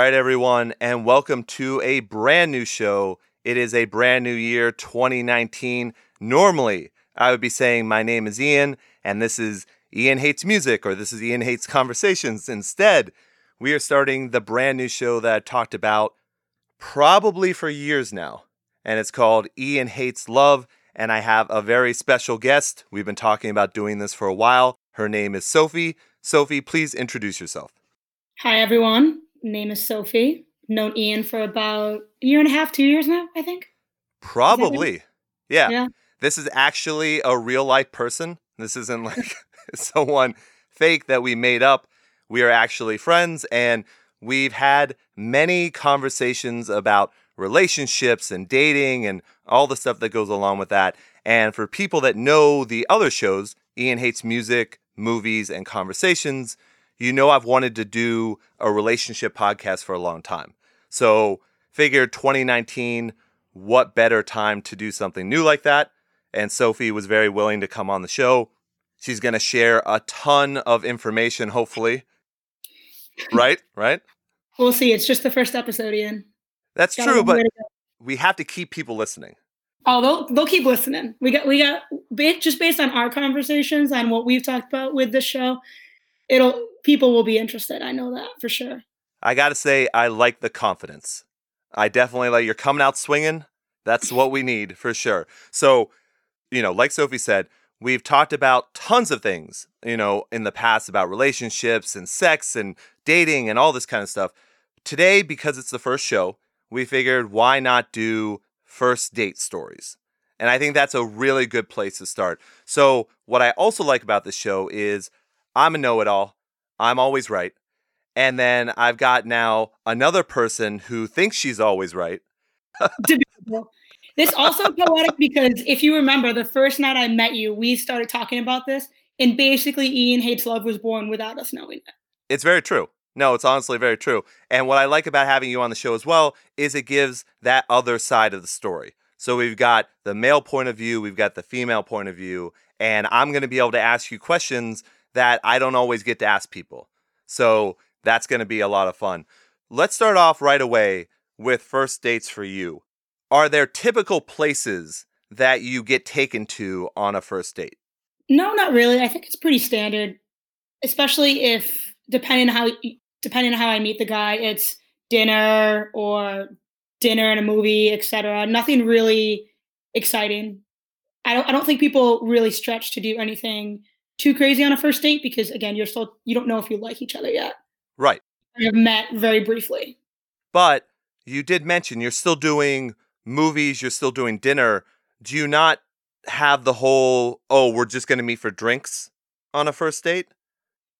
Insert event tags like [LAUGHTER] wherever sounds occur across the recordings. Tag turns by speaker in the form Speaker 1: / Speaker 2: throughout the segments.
Speaker 1: Right, everyone, and welcome to a brand new show. It is a brand new year, 2019. Normally, I would be saying, My name is Ian, and this is Ian Hates Music, or this is Ian Hates Conversations. Instead, we are starting the brand new show that I talked about probably for years now, and it's called Ian Hates Love. And I have a very special guest. We've been talking about doing this for a while. Her name is Sophie. Sophie, please introduce yourself.
Speaker 2: Hi, everyone. Name is Sophie. Known Ian for about a year and a half, two years now, I think.
Speaker 1: Probably. Yeah.
Speaker 2: Yeah.
Speaker 1: This is actually a real life person. This isn't [LAUGHS] like someone fake that we made up. We are actually friends and we've had many conversations about relationships and dating and all the stuff that goes along with that. And for people that know the other shows, Ian Hates Music, Movies, and Conversations, you know I've wanted to do a relationship podcast for a long time. So, figure 2019, what better time to do something new like that? And Sophie was very willing to come on the show. She's going to share a ton of information, hopefully. right? Right?
Speaker 2: We'll see. It's just the first episode, Ian.
Speaker 1: That's
Speaker 2: Got
Speaker 1: true, but
Speaker 2: way to go.
Speaker 1: we have to keep people listening.
Speaker 2: Oh, they'll they'll keep listening. We got we got just based on our conversations and what we've talked about with the show, it'll people will be interested. I know that for sure.
Speaker 1: I got to say, I like the confidence. I definitely like you're coming out swinging. That's what we need for sure. So, you know, like Sophie said, we've talked about tons of things, you know, in the past about relationships and sex and dating and all this kind of stuff. Today, because it's the first show, we figured why not do first date stories? And I think that's a really good place to start. So, what I also like about this show is I'm a know it all, I'm always right. And then I've got now another person who thinks she's always right.
Speaker 2: This also [LAUGHS] poetic because if you remember the first night I met you, we started talking about this, and basically Ian Hates Love was born without us knowing it.
Speaker 1: It's very true. No, it's honestly very true. And what I like about having you on the show as well is it gives that other side of the story. So we've got the male point of view, we've got the female point of view, and I'm going to be able to ask you questions that I don't always get to ask people. So that's going to be a lot of fun. Let's start off right away with first dates for you. Are there typical places that you get taken to on a first date?
Speaker 2: No, not really. I think it's pretty standard, especially if depending on how depending on how I meet the guy, it's dinner or dinner and a movie, etc. Nothing really exciting. I don't I don't think people really stretch to do anything too crazy on a first date because again, you're still you don't know if you like each other yet.
Speaker 1: Right.
Speaker 2: You've met very briefly.
Speaker 1: But you did mention you're still doing movies, you're still doing dinner. Do you not have the whole, oh, we're just going to meet for drinks on a first date?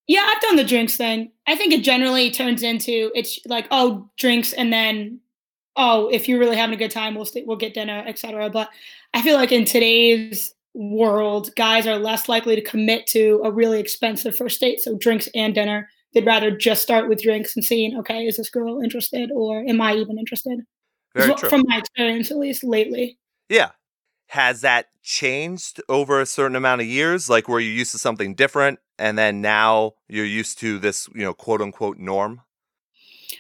Speaker 2: Yeah, I've done the drinks thing. I think it generally turns into it's like oh drinks and then oh if you're really having a good time we'll stay, we'll get dinner etc. But I feel like in today's world, guys are less likely to commit to a really expensive first date. So drinks and dinner, they'd rather just start with drinks and seeing okay is this girl interested or am I even interested?
Speaker 1: Very true.
Speaker 2: From my experience, at least lately.
Speaker 1: Yeah. Has that changed over a certain amount of years? Like where you're used to something different and then now you're used to this, you know, quote unquote norm?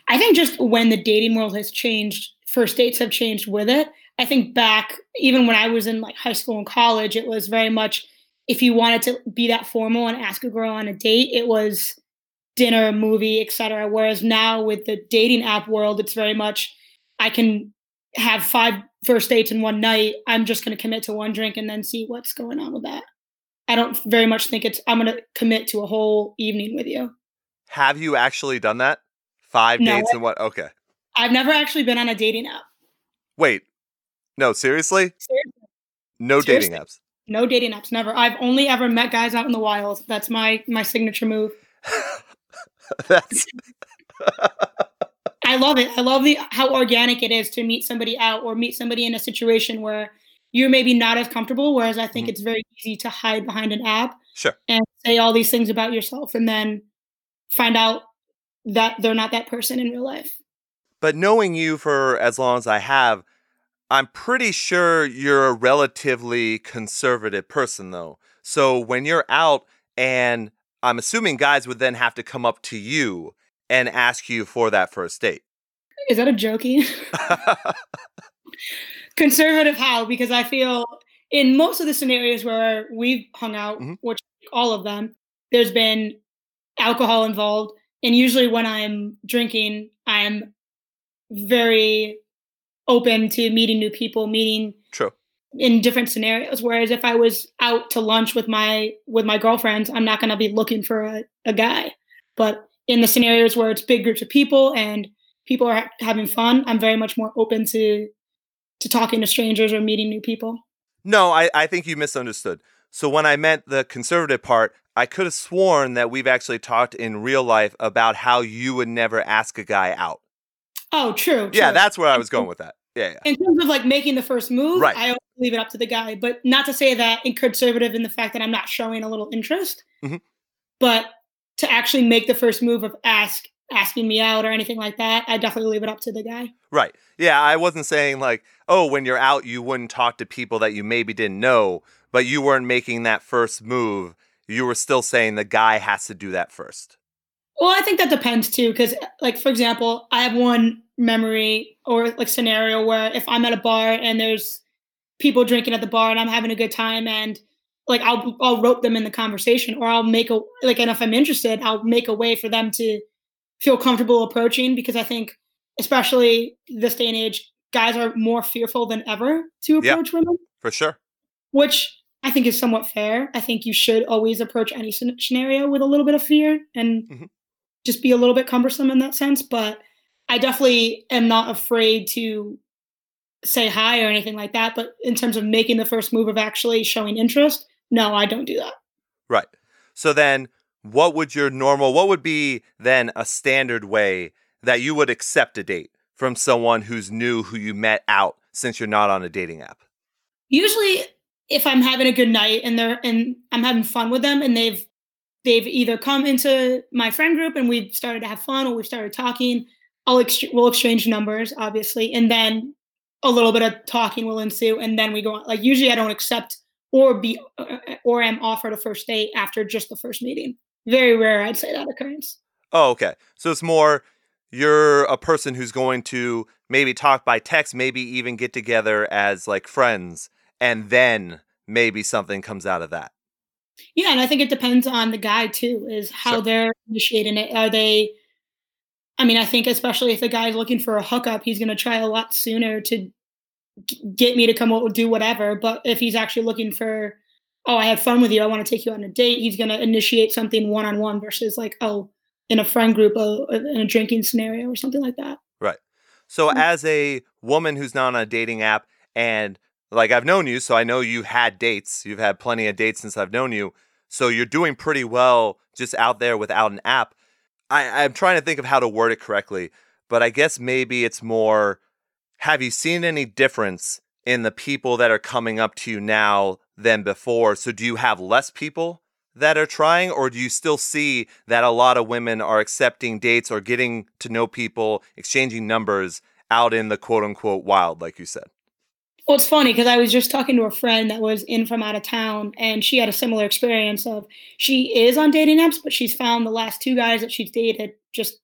Speaker 2: I think just when the dating world has changed, first dates have changed with it. I think back, even when I was in like high school and college, it was very much if you wanted to be that formal and ask a girl on a date, it was dinner, movie, etc. Whereas now with the dating app world, it's very much I can have five first dates in one night. I'm just going to commit to one drink and then see what's going on with that. I don't very much think it's I'm going to commit to a whole evening with you.
Speaker 1: Have you actually done that? Five
Speaker 2: No.
Speaker 1: dates and what? Okay.
Speaker 2: I've never actually been on a dating app.
Speaker 1: Wait. No, seriously?
Speaker 2: Seriously.
Speaker 1: No dating apps.
Speaker 2: No dating apps, never. I've only ever met guys out in the wild. That's my my signature move. [LAUGHS]
Speaker 1: That's
Speaker 2: I love it. I love the how organic it is to meet somebody out or meet somebody in a situation where you're maybe not as comfortable. Whereas I think
Speaker 1: Mhm.
Speaker 2: it's very easy to hide behind an app
Speaker 1: sure.
Speaker 2: and say all these things about yourself, and then find out that they're not that person in real life.
Speaker 1: But knowing you for as long as I have, I'm pretty sure you're a relatively conservative person, though. So when you're out, and I'm assuming guys would then have to come up to you and ask you for that first date?
Speaker 2: Is that a jokey? [LAUGHS] Conservative how? Because I feel in most of the scenarios where we've hung out, mm-hmm. which all of them, there's been alcohol involved. And usually when I'm drinking, I'm very open to meeting new people, meeting
Speaker 1: True.
Speaker 2: in different scenarios. Whereas if I was out to lunch with my with my girlfriends, I'm not gonna be looking for a, a guy. But in the scenarios where it's big groups of people and people are ha- having fun, I'm very much more open to to talking to strangers or meeting new people.
Speaker 1: No, I, I think you misunderstood. So when I meant the conservative part, I could have sworn that we've actually talked in real life about how you would never ask a guy out.
Speaker 2: Oh, true. true.
Speaker 1: Yeah, that's where I was going with that. Yeah, yeah.
Speaker 2: In terms of like making the first move,
Speaker 1: right.
Speaker 2: I leave it up to the guy. But not to say that in conservative in the fact that I'm not showing a little interest,
Speaker 1: mm-hmm.
Speaker 2: but to actually make the first move of ask asking me out or anything like that, I definitely leave it up to the guy.
Speaker 1: Right. Yeah, I wasn't saying like, oh, when you're out, you wouldn't talk to people that you maybe didn't know, but you weren't making that first move. You were still saying the guy has to do that first.
Speaker 2: Well, I think that depends too, because like for example, I have one memory or like scenario where if I'm at a bar and there's people drinking at the bar and I'm having a good time and like I'll I'll rope them in the conversation or I'll make a like and if I'm interested, I'll make a way for them to feel comfortable approaching because I think, especially this day and age, guys are more fearful than ever to approach women.
Speaker 1: For sure.
Speaker 2: Which I think is somewhat fair. I think you should always approach any scenario with a little bit of fear and mm-hmm. Just be a little bit cumbersome in that sense. But I definitely am not afraid to say hi or anything like that. But in terms of making the first move of actually showing interest, no, I don't do that.
Speaker 1: Right. So then what would your normal what would be then a standard way that you would accept a date from someone who's new who you met out since you're not on a dating app
Speaker 2: usually if i'm having a good night and they're and i'm having fun with them and they've they've either come into my friend group and we've started to have fun or we've started talking i'll ex- we'll exchange numbers obviously and then a little bit of talking will ensue and then we go on like usually i don't accept or be uh, uh, or am offered a first date after just the first meeting very rare, I'd say that occurrence.
Speaker 1: Oh, okay. So it's more you're a person who's going to maybe talk by text, maybe even get together as like friends, and then maybe something comes out of that.
Speaker 2: Yeah, and I think it depends on the guy too, is how sure. they're initiating it. Are they I mean, I think especially if the guy's looking for a hookup, he's going to try a lot sooner to get me to come out and do whatever. But if he's actually looking for oh, I had fun with you. I want to take you on a date. He's going to initiate something one on one versus like, oh, in a friend group, uh, in a drinking scenario or something like that.
Speaker 1: Right. So, mm-hmm. as a woman who's not on a dating app, and like I've known you, so I know you had dates. You've had plenty of dates since I've known you. So, you're doing pretty well just out there without an app. I, I'm trying to think of how to word it correctly, but I guess maybe it's more have you seen any difference in the people that are coming up to you now than before. So do you have less people that are trying or do you still see that a lot of women are accepting dates or getting to know people, exchanging numbers out in the quote unquote wild like you said?
Speaker 2: Well, it's funny because I was just talking to a friend that was in from out of town, and she had a similar experience of she is on dating apps, but she's found the last two guys that she's dated just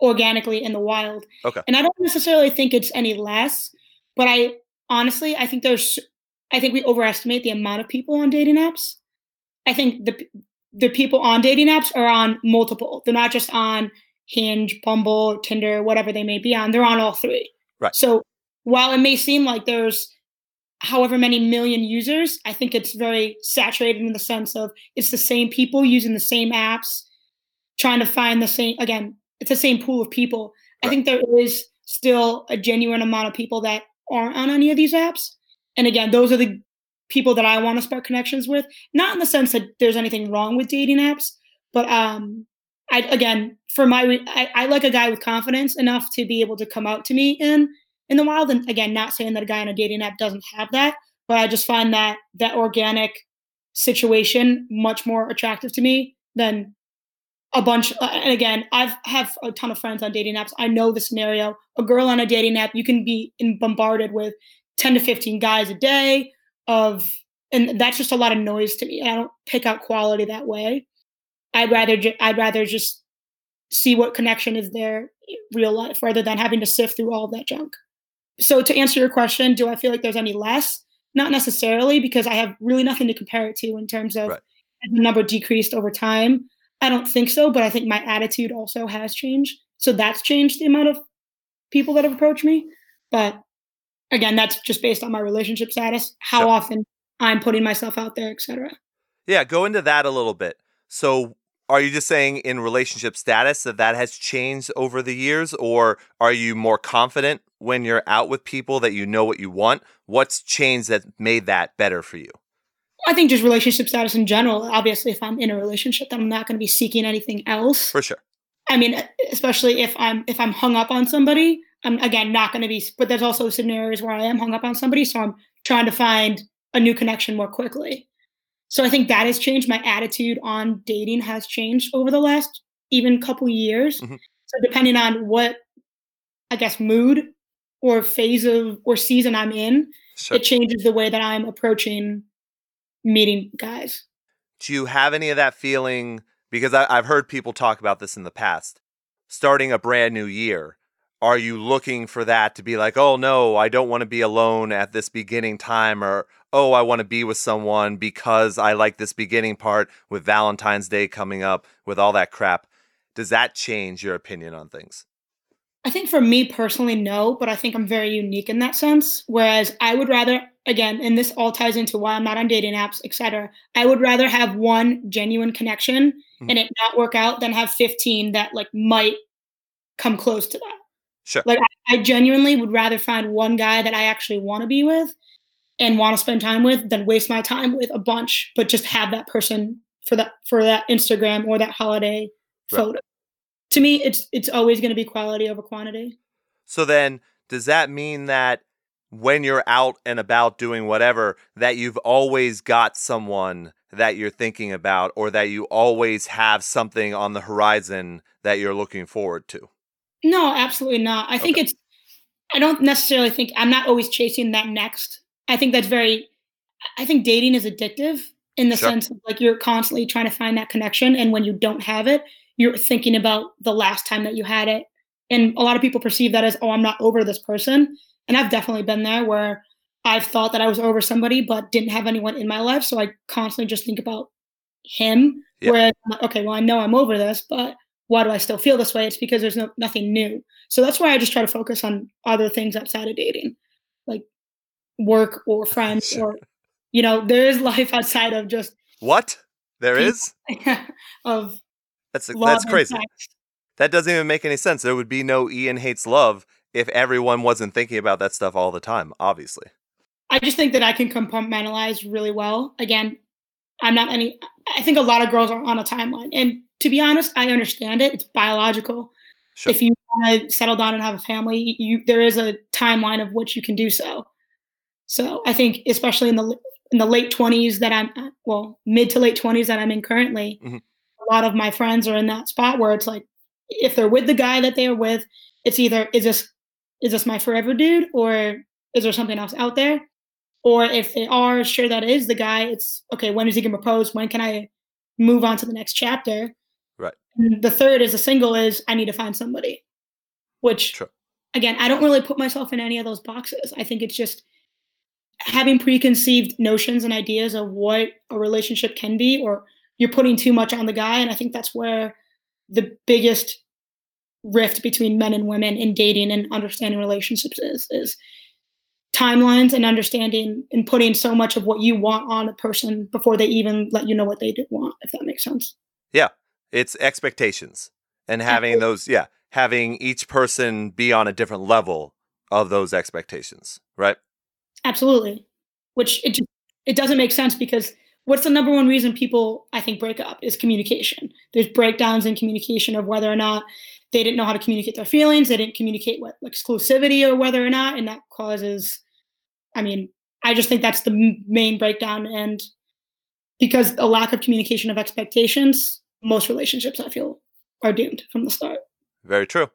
Speaker 2: organically in the wild.
Speaker 1: Okay.
Speaker 2: And I don't necessarily think it's any less, but I honestly I think there's I think we overestimate the amount of people on dating apps. I think the the people on dating apps are on multiple. They're not just on Hinge, Bumble, Tinder, whatever they may be on. They're on all three.
Speaker 1: Right.
Speaker 2: So while it may seem like there's however many million users, I think it's very saturated in the sense of it's the same people using the same apps, trying to find the same again, it's the same pool of people. Right. I think there is still a genuine amount of people that aren't on any of these apps and again, those are the people that I want to spark connections with. Not in the sense that there's anything wrong with dating apps, but um, I again for my I, I like a guy with confidence enough to be able to come out to me in in the wild. And again, not saying that a guy on a dating app doesn't have that, but I just find that that organic situation much more attractive to me than a bunch uh, and again i've have a ton of friends on dating apps i know the scenario a girl on a dating app you can be in, bombarded with 10 to 15 guys a day of and that's just a lot of noise to me. I don't pick out quality that way. I'd rather ju- I'd rather just see what connection is there real life rather than having to sift through all of that junk. So to answer your question, do I feel like there's any less? Not necessarily because I have really nothing to compare it to in terms of
Speaker 1: Right.
Speaker 2: the number decreased over time. I don't think so, but I think my attitude also has changed. So that's changed the amount of people that have approached me. But again, that's just based on my relationship status, how
Speaker 1: Sure.
Speaker 2: often I'm putting myself out there, etc.
Speaker 1: Yeah, go into that a little bit. So, are you just saying in relationship status that that has changed over the years, or are you more confident when you're out with people that you know what you want? What's changed that made that better for you?
Speaker 2: I think just relationship status in general. Obviously, if I'm in a relationship, then I'm not going to be seeking anything else.
Speaker 1: For sure.
Speaker 2: I mean, especially if I'm if I'm hung up on somebody, I'm again not going to be. But there's also scenarios where I am hung up on somebody, so I'm trying to find a new connection more quickly. So I think that has changed. My attitude on dating has changed over the last even couple years.
Speaker 1: Mhm.
Speaker 2: So depending on what, I guess, mood or phase of or season I'm in,
Speaker 1: Sure.
Speaker 2: it changes the way that I'm approaching meeting guys.
Speaker 1: Do you have any of that feeling? Because I, I've heard people talk about this in the past. Starting a brand new year, are you looking for that to be like, oh no, I don't want to be alone at this beginning time, or oh, I want to be with someone because I like this beginning part with Valentine's Day coming up, with all that crap? Does that change your opinion on things?
Speaker 2: I think for me personally, no, but I think I'm very unique in that sense. Whereas I would rather, again, and this all ties into why I'm not on dating apps, etc. I would rather have one genuine connection
Speaker 1: Mhm.
Speaker 2: and it not work out than have 15 that like might come close to that.
Speaker 1: Sure.
Speaker 2: Like I, I genuinely would rather find one guy that I actually want to be with and want to spend time with than waste my time with a bunch, but just have that person for that for that Instagram or that holiday
Speaker 1: Right.
Speaker 2: photo. To me, it's it's always going to be quality over quantity.
Speaker 1: So then, does that mean that when you're out and about doing whatever, that you've always got someone that you're thinking about, or that you always have something on the horizon that you're looking forward to?
Speaker 2: No, absolutely not. I think it's I don't necessarily think I'm not always chasing that next. I think that's very I think dating is addictive in the
Speaker 1: Sure.
Speaker 2: sense of like you're constantly trying to find that connection and when you don't have it, you're thinking about the last time that you had it. And a lot of people perceive that as, oh, I'm not over this person. And I've definitely been there where I've thought that I was over somebody but didn't have anyone in my life. So I constantly just think about him.
Speaker 1: Yeah.
Speaker 2: Whereas I'm like, okay, well, I know I'm over this, but why do I still feel this way? It's because there's no nothing new. So that's why I just try to focus on other things outside of dating, like work or [LAUGHS] friends or you know, there is life outside of just
Speaker 1: What? There
Speaker 2: People-
Speaker 1: is? [LAUGHS]
Speaker 2: of
Speaker 1: That's that's crazy.
Speaker 2: sex.
Speaker 1: That doesn't even make any sense. There would be no Ian hates love if everyone wasn't thinking about that stuff all the time. Obviously,
Speaker 2: I just think that I can compartmentalize really well. Again, I'm not any. I think a lot of girls are on a timeline, and to be honest, I understand it. It's biological.
Speaker 1: Sure.
Speaker 2: If you want to settle down and have a family, you there is a timeline of which you can do so. So I think, especially in the in the late 20s that I'm well, mid to late 20s that I'm in currently,
Speaker 1: Mhm.
Speaker 2: a lot of my friends are in that spot where it's like, if they're with the guy that they are with, it's either is this is this my forever dude or is there something else out there? Or if they are sure that is the guy, it's okay, when is he gonna propose? When can I move on to the next chapter? And the third is a single is I need to find somebody. Which
Speaker 1: True.
Speaker 2: again, I don't really put myself in any of those boxes. I think it's just having preconceived notions and ideas of what a relationship can be, or you're putting too much on the guy. And I think that's where the biggest rift between men and women in dating and understanding relationships is is timelines and understanding and putting so much of what you want on a person before they even let you know what they want if that makes sense
Speaker 1: it's expectations and having those. Yeah, having each person be on a different level of those expectations. Right.
Speaker 2: absolutely which it just it doesn't make sense because what's the number one reason people i think break up is communication there's breakdowns in communication of whether or not they didn't know how to communicate their feelings they didn't communicate what exclusivity or whether or not and that causes i mean i just think that's the main breakdown and because a lack of communication of expectations most relationships i feel are doomed from the start
Speaker 1: Very true.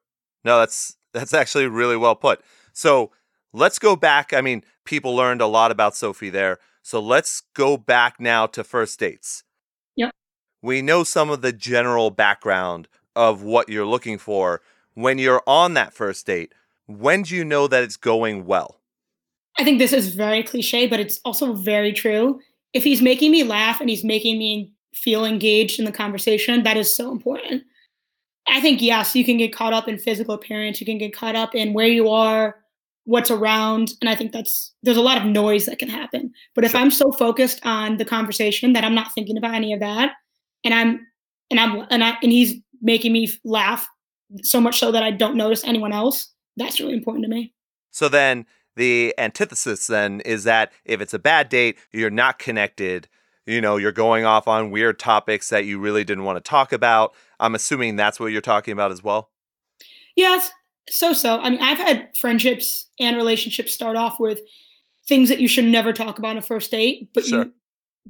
Speaker 1: No, that's that's actually really well put. So let's go back. I mean, people learned a lot about Sophie there. So let's go back now to first dates.
Speaker 2: Yep.
Speaker 1: We know some of the general background of what you're looking for when you're on that first date. When do you know that it's going well?
Speaker 2: I think this is very cliche, but it's also very true. If he's making me laugh and he's making me feel engaged in the conversation, that is so important. I think, yes, you can get caught up in physical appearance, you can get caught up in where you are, what's around. And I think that's, there's a lot of noise that can happen. But if I'm so focused on the conversation that I'm not thinking about any of that, and I'm, and I'm, and I, and he's making me laugh so much so that I don't notice anyone else, that's really important to me.
Speaker 1: So then the antithesis then is that if it's a bad date, you're not connected, you know, you're going off on weird topics that you really didn't want to talk about. I'm assuming that's what you're talking about as well.
Speaker 2: Yes, so so. I mean, I've had friendships and relationships start off with things that you should never talk about on a first date, but sure. you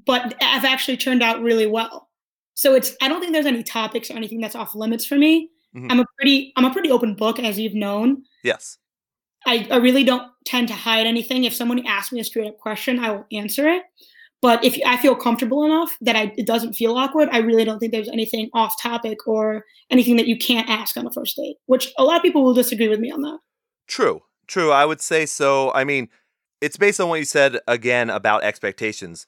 Speaker 2: but I've actually turned out really well. So it's I don't think there's any topics or anything that's off limits for me. Mm-hmm. I'm a pretty I'm a pretty open book as you've known.
Speaker 1: Yes.
Speaker 2: I, I really don't tend to hide anything. If someone asks me a straight up question, I will answer it. But if I feel comfortable enough that I, it doesn't feel awkward, I really don't think there's anything off topic or anything that you can't ask on a first date, which a lot of people will disagree with me on that.
Speaker 1: True, true. I would say so. I mean, it's based on what you said again about expectations.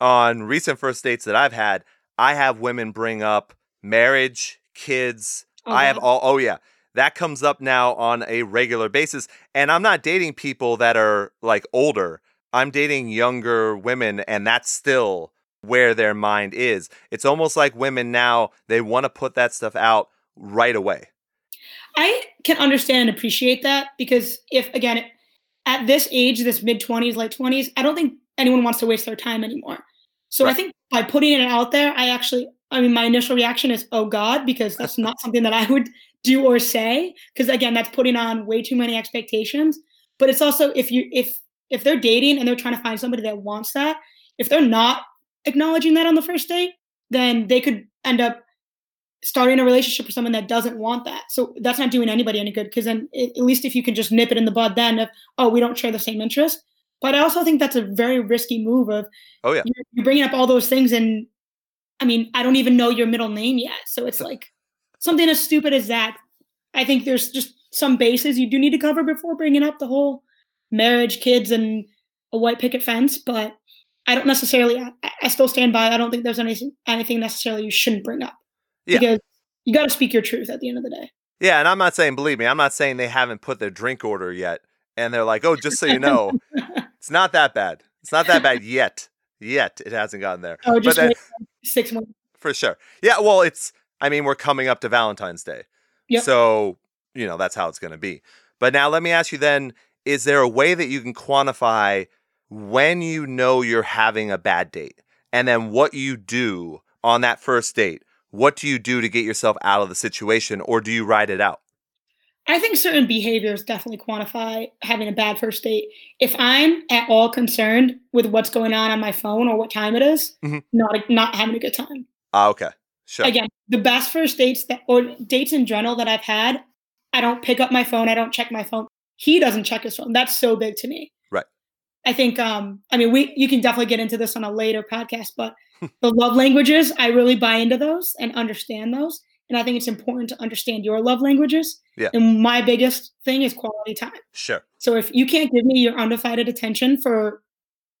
Speaker 1: On recent first dates that I've had, I have women bring up marriage, kids. Oh, I have uh-huh. all, oh, yeah. That comes up now on a regular basis. And I'm not dating people that are like older. I'm dating younger women, and that's still where their mind is. It's almost like women now, they want to put that stuff out right away.
Speaker 2: I can understand and appreciate that because if, again, at this age, this mid 20s, late 20s, I don't think anyone wants to waste their time anymore. So right. I think by putting it out there, I actually, I mean, my initial reaction is, oh God, because that's not something that I would [LAUGHS] do or say. Because again, that's putting on way too many expectations. But it's also, if you, if if they're dating and they're trying to find somebody that wants that, if they're not acknowledging that on the first date, then they could end up starting a relationship with someone that doesn't want that. So that's not doing anybody any good because then it, at least if you can just nip it in the bud then of, oh, we don't share the same interest. But I also think that's a very risky move of,
Speaker 1: oh, yeah,
Speaker 2: you're, you're bringing up all those things. And I mean, I don't even know your middle name yet. So it's [LAUGHS] like something as stupid as that. I think there's just some bases you do need to cover before bringing up the whole marriage, kids, and a white picket fence. But I don't necessarily. I, I still stand by. I don't think there's anything anything necessarily you shouldn't bring up yeah. because you got to speak your truth at the end of the day.
Speaker 1: Yeah, and I'm not saying believe me, I'm not saying they haven't put their drink order yet, and they're like, oh, just so you know, [LAUGHS] it's not that bad. It's not that bad yet. Yet it hasn't gotten there.
Speaker 2: Oh, just then, six months
Speaker 1: for sure. Yeah, well, it's. I mean, we're coming up to Valentine's Day, yep. so you know that's how it's going to be. But now let me ask you then: is there a way that you can quantify when you know you're having a bad date and then what you do on that first date? What do you do to get yourself out of the situation or do you ride it out?
Speaker 2: I think certain behaviors definitely quantify having a bad first date. If I'm at all concerned with what's going on on my phone or what time it is, mm-hmm. not not having a good time.
Speaker 1: Ah, okay. Sure.
Speaker 2: Again, the best first dates that or dates in general that I've had, I don't pick up my phone, I don't check my phone he doesn't check his phone. That's so big to me.
Speaker 1: Right.
Speaker 2: I think um I mean we you can definitely get into this on a later podcast, but [LAUGHS] the love languages, I really buy into those and understand those. And I think it's important to understand your love languages.
Speaker 1: Yeah.
Speaker 2: And my biggest thing is quality time.
Speaker 1: Sure.
Speaker 2: So if you can't give me your undivided attention for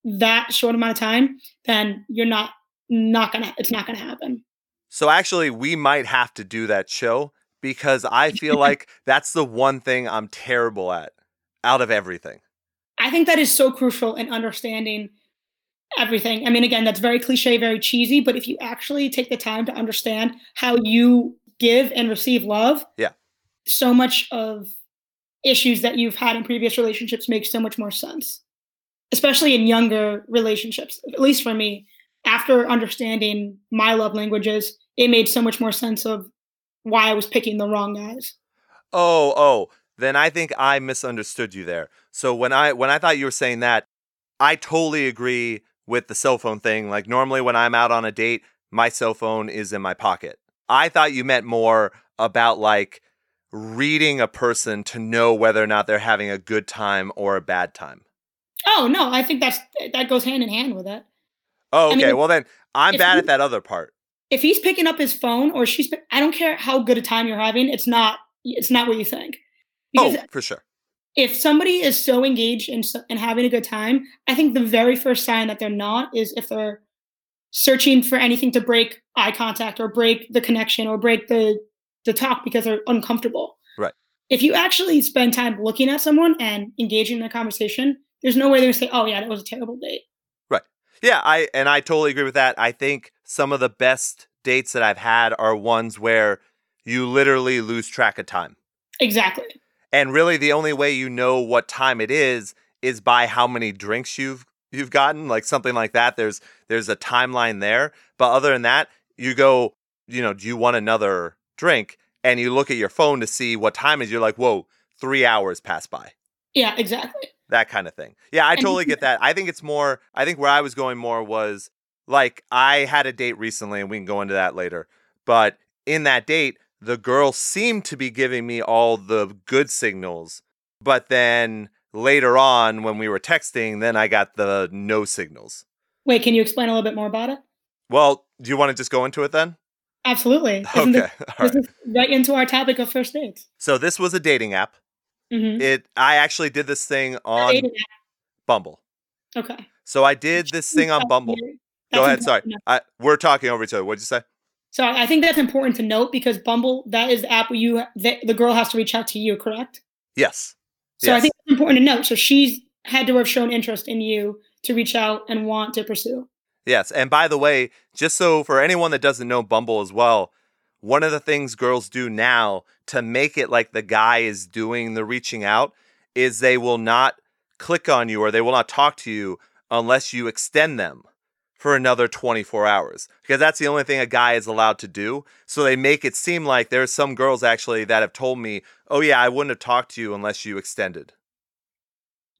Speaker 2: that short amount of time, then you're not not gonna it's not gonna happen.
Speaker 1: So actually we might have to do that show because I feel [LAUGHS] like that's the one thing I'm terrible at out of everything.
Speaker 2: I think that is so crucial in understanding everything. I mean, again, that's very cliche, very cheesy, but if you actually take the time to understand how you give and receive love,
Speaker 1: yeah,
Speaker 2: so much of issues that you've had in previous relationships make so much more sense, especially in younger relationships. At least for me, after understanding my love languages, it made so much more sense of why I was picking the wrong guys.
Speaker 1: Oh, oh, then I think I misunderstood you there. So when I when I thought you were saying that, I totally agree with the cell phone thing. Like normally when I'm out on a date, my cell phone is in my pocket. I thought you meant more about like reading a person to know whether or not they're having a good time or a bad time.
Speaker 2: Oh no, I think that's that goes hand in hand with that.
Speaker 1: Oh, okay. I mean, well then I'm bad you, at that other part.
Speaker 2: If he's picking up his phone or she's, I don't care how good a time you're having. It's not, it's not what you think.
Speaker 1: Because oh, for sure.
Speaker 2: If somebody is so engaged and, and having a good time, I think the very first sign that they're not is if they're searching for anything to break eye contact or break the connection or break the the talk because they're uncomfortable.
Speaker 1: Right.
Speaker 2: If you actually spend time looking at someone and engaging in a conversation, there's no way they're gonna say, "Oh yeah, that was a terrible date."
Speaker 1: Right. Yeah, I and I totally agree with that. I think some of the best dates that I've had are ones where you literally lose track of time.
Speaker 2: Exactly.
Speaker 1: And really the only way you know what time it is is by how many drinks you've you've gotten, like something like that. There's there's a timeline there. But other than that, you go, you know, do you want another drink? And you look at your phone to see what time is. You're like, whoa, three hours passed by.
Speaker 2: Yeah, exactly.
Speaker 1: That kind of thing. Yeah, I totally get that. I think it's more. I think where I was going more was like I had a date recently, and we can go into that later. But in that date, the girl seemed to be giving me all the good signals, but then later on when we were texting, then I got the no signals.
Speaker 2: Wait, can you explain a little bit more about it?
Speaker 1: Well, do you want to just go into it then?
Speaker 2: Absolutely. [LAUGHS]
Speaker 1: Isn't okay.
Speaker 2: This, this right. right into our topic of first dates.
Speaker 1: So this was a dating app.
Speaker 2: Mm-hmm.
Speaker 1: It. I actually did this thing on Bumble.
Speaker 2: Okay.
Speaker 1: So I did this thing on Bumble. Go ahead. Sorry, I, we're talking over each other. What'd you say?
Speaker 2: So I think that's important to note because Bumble, that is the app where you the, the girl has to reach out to you, correct?
Speaker 1: Yes.
Speaker 2: So yes. I think it's important to note. So she's had to have shown interest in you to reach out and want to pursue.
Speaker 1: Yes. And by the way, just so for anyone that doesn't know Bumble as well, one of the things girls do now to make it like the guy is doing the reaching out is they will not click on you or they will not talk to you unless you extend them for another 24 hours because that's the only thing a guy is allowed to do. So they make it seem like there's some girls actually that have told me, "Oh yeah, I wouldn't have talked to you unless you extended."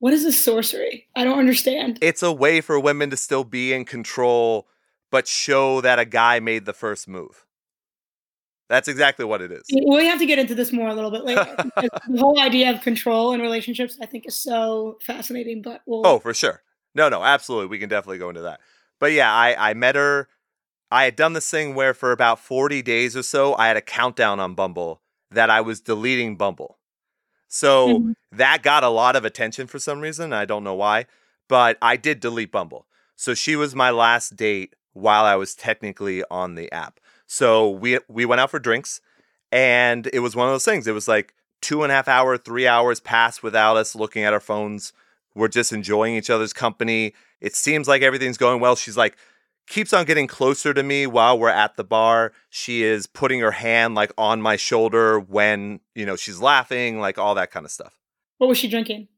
Speaker 2: What is this sorcery? I don't understand.
Speaker 1: It's a way for women to still be in control but show that a guy made the first move. That's exactly what it is.
Speaker 2: We have to get into this more a little bit later. [LAUGHS] the whole idea of control in relationships, I think, is so fascinating. But we'll...
Speaker 1: oh, for sure. No, no, absolutely. We can definitely go into that. But yeah, I, I met her. I had done this thing where for about 40 days or so, I had a countdown on Bumble that I was deleting Bumble. So mm-hmm. that got a lot of attention for some reason. I don't know why, but I did delete Bumble. So she was my last date while I was technically on the app. So we we went out for drinks, and it was one of those things. It was like two and a half hour, three hours passed without us looking at our phones. We're just enjoying each other's company. It seems like everything's going well. She's like, keeps on getting closer to me while we're at the bar. She is putting her hand like on my shoulder when, you know, she's laughing, like all that kind of stuff.
Speaker 2: What was she drinking?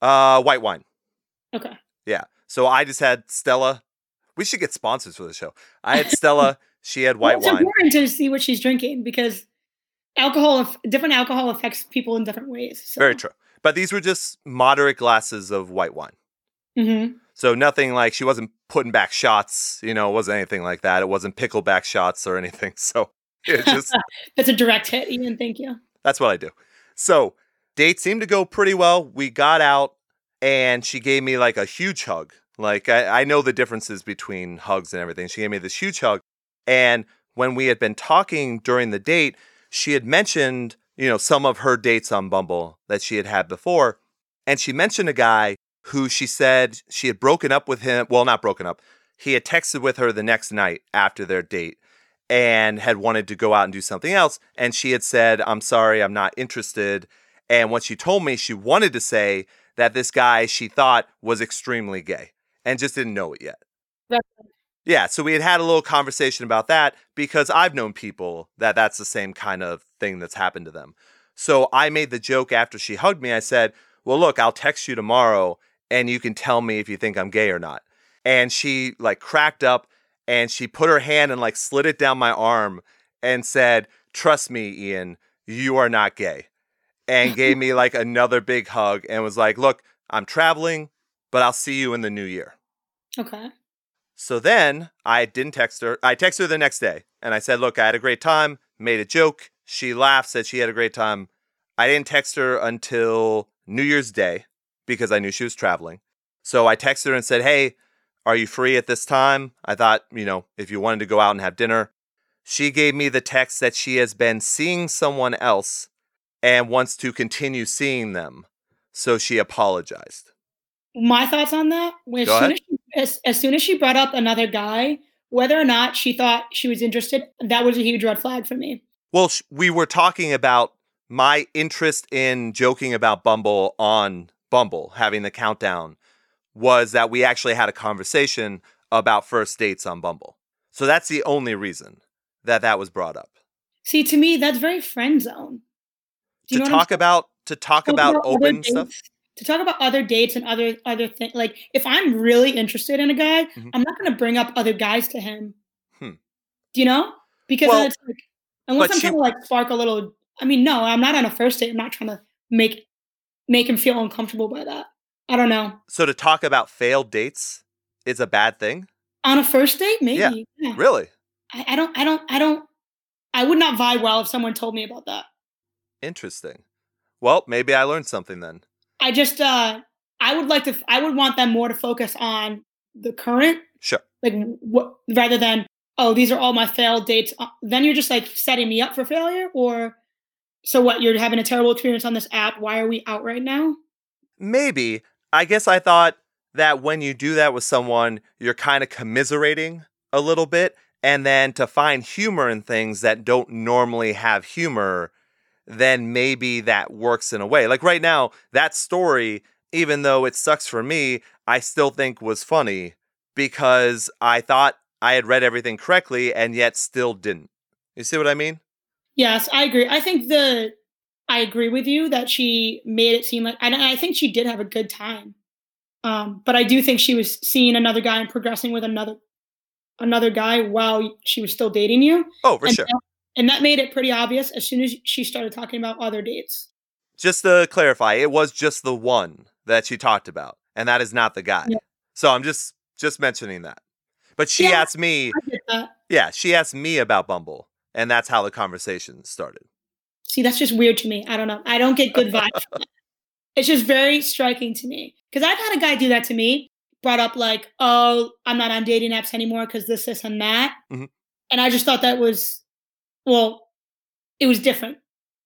Speaker 1: Uh, white wine.
Speaker 2: Okay.
Speaker 1: Yeah. So I just had Stella. We should get sponsors for the show. I had Stella. [LAUGHS] she had white
Speaker 2: well, it's
Speaker 1: wine.
Speaker 2: It's important to see what she's drinking because alcohol, different alcohol affects people in different ways. So.
Speaker 1: Very true. But these were just moderate glasses of white wine.
Speaker 2: Mm-hmm.
Speaker 1: So nothing like she wasn't putting back shots, you know, it wasn't anything like that. It wasn't pickleback shots or anything. [LAUGHS] So it just [LAUGHS]
Speaker 2: That's a direct hit, Ian. Thank you.
Speaker 1: That's what I do. So date seemed to go pretty well. We got out and she gave me like a huge hug. Like I, I know the differences between hugs and everything. She gave me this huge hug. And when we had been talking during the date, she had mentioned, you know, some of her dates on Bumble that she had had before. And she mentioned a guy who she said she had broken up with him. Well, not broken up. He had texted with her the next night after their date and had wanted to go out and do something else. And she had said, I'm sorry, I'm not interested. And what she told me, she wanted to say that this guy she thought was extremely gay and just didn't know it yet. Yeah, so we had had a little conversation about that because I've known people that that's the same kind of thing that's happened to them. So I made the joke after she hugged me. I said, Well, look, I'll text you tomorrow and you can tell me if you think I'm gay or not. And she like cracked up and she put her hand and like slid it down my arm and said, Trust me, Ian, you are not gay. And gave me like another big hug and was like, Look, I'm traveling, but I'll see you in the new year.
Speaker 2: Okay.
Speaker 1: So then I didn't text her. I texted her the next day and I said, Look, I had a great time, made a joke. She laughed, said she had a great time. I didn't text her until New Year's Day because I knew she was traveling. So I texted her and said, Hey, Are you free at this time? I thought, you know, if you wanted to go out and have dinner. She gave me the text that she has been seeing someone else and wants to continue seeing them. So she apologized.
Speaker 2: My thoughts on that? As soon as, she, as, as soon as she brought up another guy, whether or not she thought she was interested, that was a huge red flag for me.
Speaker 1: Well, sh- we were talking about my interest in joking about Bumble on Bumble, having the countdown, was that we actually had a conversation about first dates on Bumble. So that's the only reason that that was brought up.
Speaker 2: See, to me, that's very friend zone.
Speaker 1: To
Speaker 2: you know what I'm
Speaker 1: talk about to talk
Speaker 2: talk
Speaker 1: about open stuff.
Speaker 2: To talk about other dates and other other things. Like if I'm really interested in a guy,
Speaker 1: Mhm.
Speaker 2: I'm not going to bring up other guys to him.
Speaker 1: Hmm.
Speaker 2: Do you know? Because
Speaker 1: Well,
Speaker 2: it's like unless I'm
Speaker 1: she-
Speaker 2: trying to like spark a little. I mean, no, I'm not on a first date. I'm not trying to make make him feel uncomfortable by that. I don't know.
Speaker 1: So to talk about failed dates is a bad thing?
Speaker 2: On a first date, maybe. Yeah.
Speaker 1: Really?
Speaker 2: I, I don't. I don't. I don't. I would not vibe well if someone told me about that.
Speaker 1: Interesting. Well, maybe I learned something then.
Speaker 2: I just. uh I would like to. I would want them more to focus on the current
Speaker 1: Sure.
Speaker 2: like what rather than oh these are all my failed dates uh, then you're just like setting me up for failure or so what you're having a terrible experience on this app why are we out right now
Speaker 1: Maybe. I guess I thought that when you do that with someone, you're kind of commiserating a little bit. And then to find humor in things that don't normally have humor, then maybe that works in a way. Like right now, that story, even though it sucks for me, I still think was funny because I thought I had read everything correctly and yet still didn't. You see what I mean?
Speaker 2: yes i agree i think the i agree with you that she made it seem like and i think she did have a good time um but i do think she was seeing another guy and progressing with another another guy while she was still dating you
Speaker 1: Oh, for
Speaker 2: and
Speaker 1: sure.
Speaker 2: And that made it pretty obvious as soon as she started talking about other dates
Speaker 1: just to clarify, it was just the one that she talked about, and that is not the guy.
Speaker 2: Yeah.
Speaker 1: So I'm just just mentioning that. But she
Speaker 2: Yeah.
Speaker 1: asked me,
Speaker 2: I get that.
Speaker 1: yeah, she asked me about Bumble, and that's how the conversation started.
Speaker 2: See, that's just weird to me. I don't know. I don't get good vibes. from [LAUGHS] that. It's just very striking to me because I've had a guy do that to me. Brought up like, "Oh, I'm not on dating apps anymore because this, this, and that,"
Speaker 1: Mhm.
Speaker 2: and I just thought that was, well, it was different,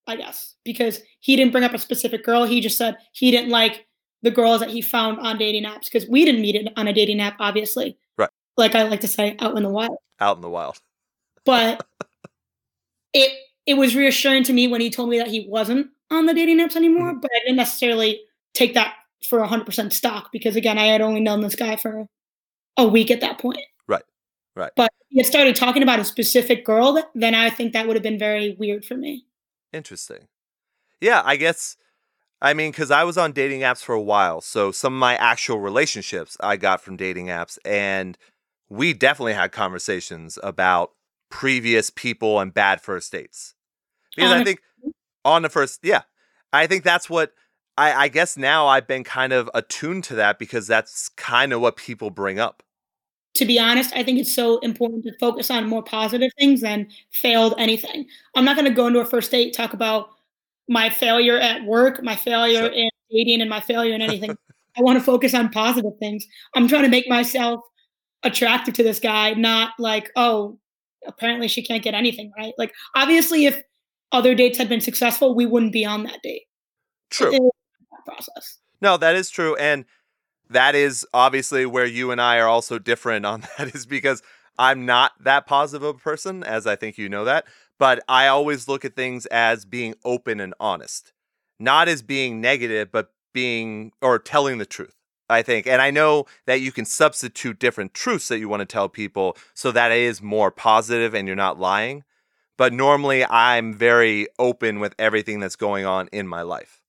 Speaker 2: I guess, because he didn't bring up a specific girl. He just said he didn't like the girls that he found on dating apps because we didn't meet it on a dating app, obviously.
Speaker 1: Right.
Speaker 2: Like I like to say, out in the wild
Speaker 1: Out in the wild.
Speaker 2: but [LAUGHS] it it was reassuring to me when he told me that he wasn't on the dating apps anymore mm-hmm. but i didn't necessarily take that for 100% stock because again i had only known this guy for a week at that point
Speaker 1: Right.
Speaker 2: But if started talking about a specific girl then i think that would have been very weird for me
Speaker 1: Interesting. Yeah, I guess. I mean, because I was on dating apps for a while, so some of my actual relationships I got from dating apps, and we definitely had conversations about previous people and bad first dates. Because I
Speaker 2: On a-
Speaker 1: think on the first, yeah, I think that's what I, I guess now I've been kind of attuned to that because that's kind of what people bring up.
Speaker 2: To be honest, I think it's so important to focus on more positive things than failed anything. I'm not going to go into a first date talk about my failure at work, my failure
Speaker 1: Sure.
Speaker 2: in dating, and my failure in anything. [LAUGHS] I want to focus on positive things. I'm trying to make myself attractive to this guy, not like, oh, apparently she can't get anything right. Like, obviously, if other dates had been successful, we wouldn't be on that date.
Speaker 1: True.
Speaker 2: It was that process.
Speaker 1: No, that is true. And that is obviously where you and I are also different on [LAUGHS] that, is because I'm not that positive of a person, as I think you know that. But I always look at things as being open and honest, not as being negative, but being or telling the truth. I think. And I know that you can substitute different truths that you want to tell people so that it is more positive and you're not lying. But normally I'm very open with everything that's going on in my life.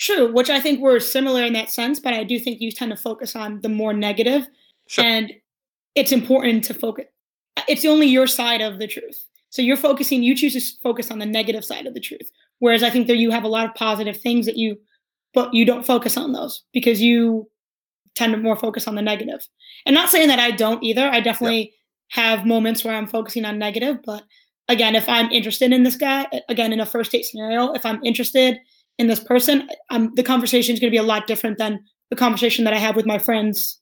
Speaker 2: True, which I think we're similar in that sense, but I do think you tend to focus on the more negative,
Speaker 1: Sure.
Speaker 2: and it's important to focus. It's only your side of the truth, so you're focusing. You choose to focus on the negative side of the truth, whereas I think that you have a lot of positive things that you, but you don't focus on those because you tend to more focus on the negative. And not saying that I don't either. I definitely have moments where I'm focusing on negative, but again, if I'm interested in this guy, again in a first date scenario, if I'm interested in this person, um, the conversation is going to be a lot different than the conversation that I have with my friends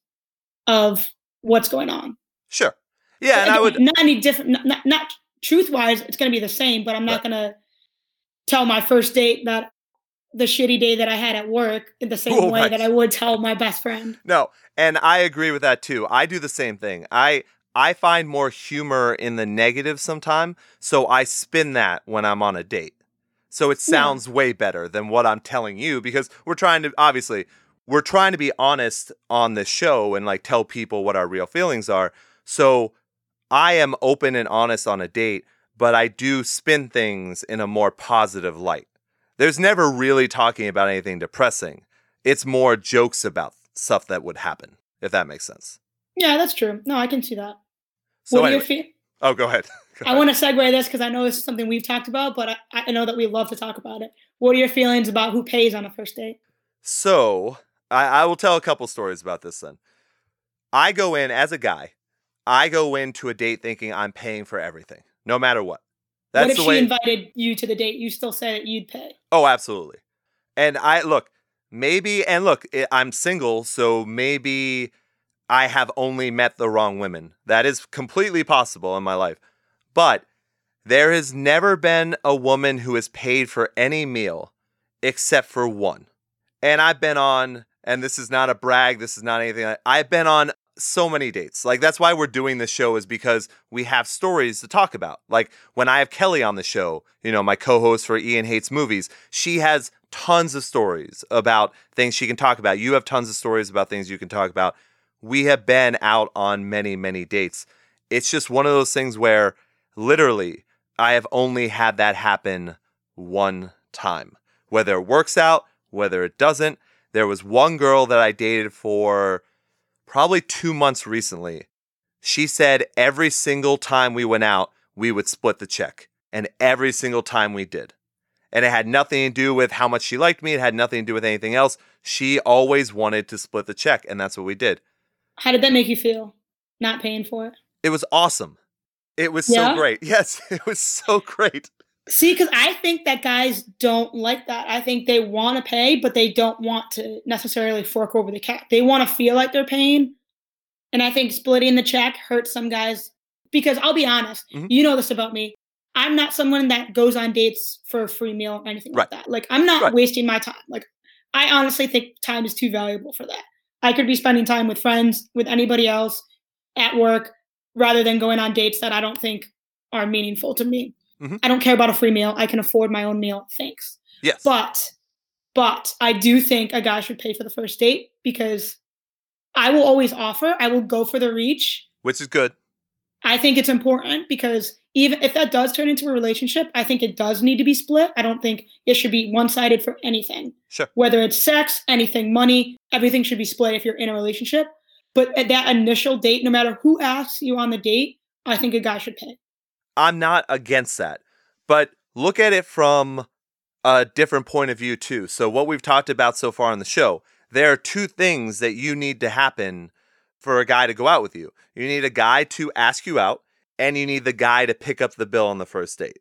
Speaker 2: of what's going on.
Speaker 1: Sure. Yeah,
Speaker 2: So
Speaker 1: and I would
Speaker 2: not any different. Not, not, not truth wise, it's going to be the same. But I'm not
Speaker 1: Right.
Speaker 2: going to tell my first date that the shitty day that I had at work in the [LAUGHS] same
Speaker 1: Oh,
Speaker 2: way that I would tell my best friend.
Speaker 1: No, and I agree with that too. I do the same thing. I I find more humor in the negative sometime, so I spin that when I'm on a date. So it
Speaker 2: Yeah.
Speaker 1: sounds way better than what I'm telling you because we're trying to obviously we're trying to be honest on this show and like tell people what our real feelings are. So I am open and honest on a date, but I do spin things in a more positive light. There's never really talking about anything depressing. It's more jokes about stuff that would happen, if that makes sense.
Speaker 2: Yeah, that's true. No, I can see that.
Speaker 1: So
Speaker 2: what are
Speaker 1: anyway,
Speaker 2: your fe-
Speaker 1: oh, go ahead. [LAUGHS] Go
Speaker 2: I want to segue this because I know this is something we've talked about, but I, I know that we love to talk about it. What are your feelings about who pays on a first date?
Speaker 1: So I, I will tell a couple stories about this then. I go in as a guy. I go into a date thinking I'm paying for everything, no matter what. That's
Speaker 2: what if she
Speaker 1: way.
Speaker 2: invited you to the date? You still say that you'd pay.
Speaker 1: Oh, absolutely. And I look, maybe, and look, I'm single, so maybe I have only met the wrong women. That is completely possible in my life. But there has never been a woman who has paid for any meal except for one. And I've been on, and this is not a brag, this is not anything, like, I've been on so many dates. Like, that's why we're doing this show, is because we have stories to talk about. Like, when I have Kelly on the show, you know, my co host for Ian Hates Movies, she has tons of stories about things she can talk about. You have tons of stories about things you can talk about. We have been out on many, many dates. It's just one of those things where literally I have only had that happen one time. Whether it works out, whether it doesn't. There was one girl that I dated for probably two months recently. She said every single time we went out, we would split the check. And every single time we did. And it had nothing to do with how much she liked me. It had nothing to do with anything else. She always wanted to split the check. And that's what we did.
Speaker 2: How did that make you feel? Not paying for it.
Speaker 1: It was awesome. It was
Speaker 2: Yeah?
Speaker 1: so great. [LAUGHS] Yes, it was so great.
Speaker 2: See, because I think that guys don't like that. I think they want to pay, but they don't want to necessarily fork over the cap. They want to feel like they're paying. And I think splitting the check hurts some guys because I'll be honest,
Speaker 1: Mhm.
Speaker 2: you know this about me. I'm not someone that goes on dates for a free meal or anything like that. Like, I'm not
Speaker 1: Right.
Speaker 2: wasting my time. Like, I honestly think time is too valuable for that. I could be spending time with friends, with anybody else, at work, rather than going on dates that I don't think are meaningful to me.
Speaker 1: Mhm.
Speaker 2: I don't care about a free meal. I can afford my own meal. Thanks.
Speaker 1: Yes.
Speaker 2: But but I do think a guy should pay for the first date because I will always offer. I will go for the reach.
Speaker 1: Which is good.
Speaker 2: I think it's important because even if that does turn into a relationship, I think it does need to be split. I don't think it should be one-sided for anything.
Speaker 1: Sure.
Speaker 2: Whether it's sex, anything, money, everything should be split if you're in a relationship. But at that initial date, no matter who asks you on the date, I think a guy should pay.
Speaker 1: I'm not against that. But look at it from a different point of view, too. So, what we've talked about so far on the show, there are two things that you need to happen for a guy to go out with you. You need a guy to ask you out, and you need the guy to pick up the bill on the first date.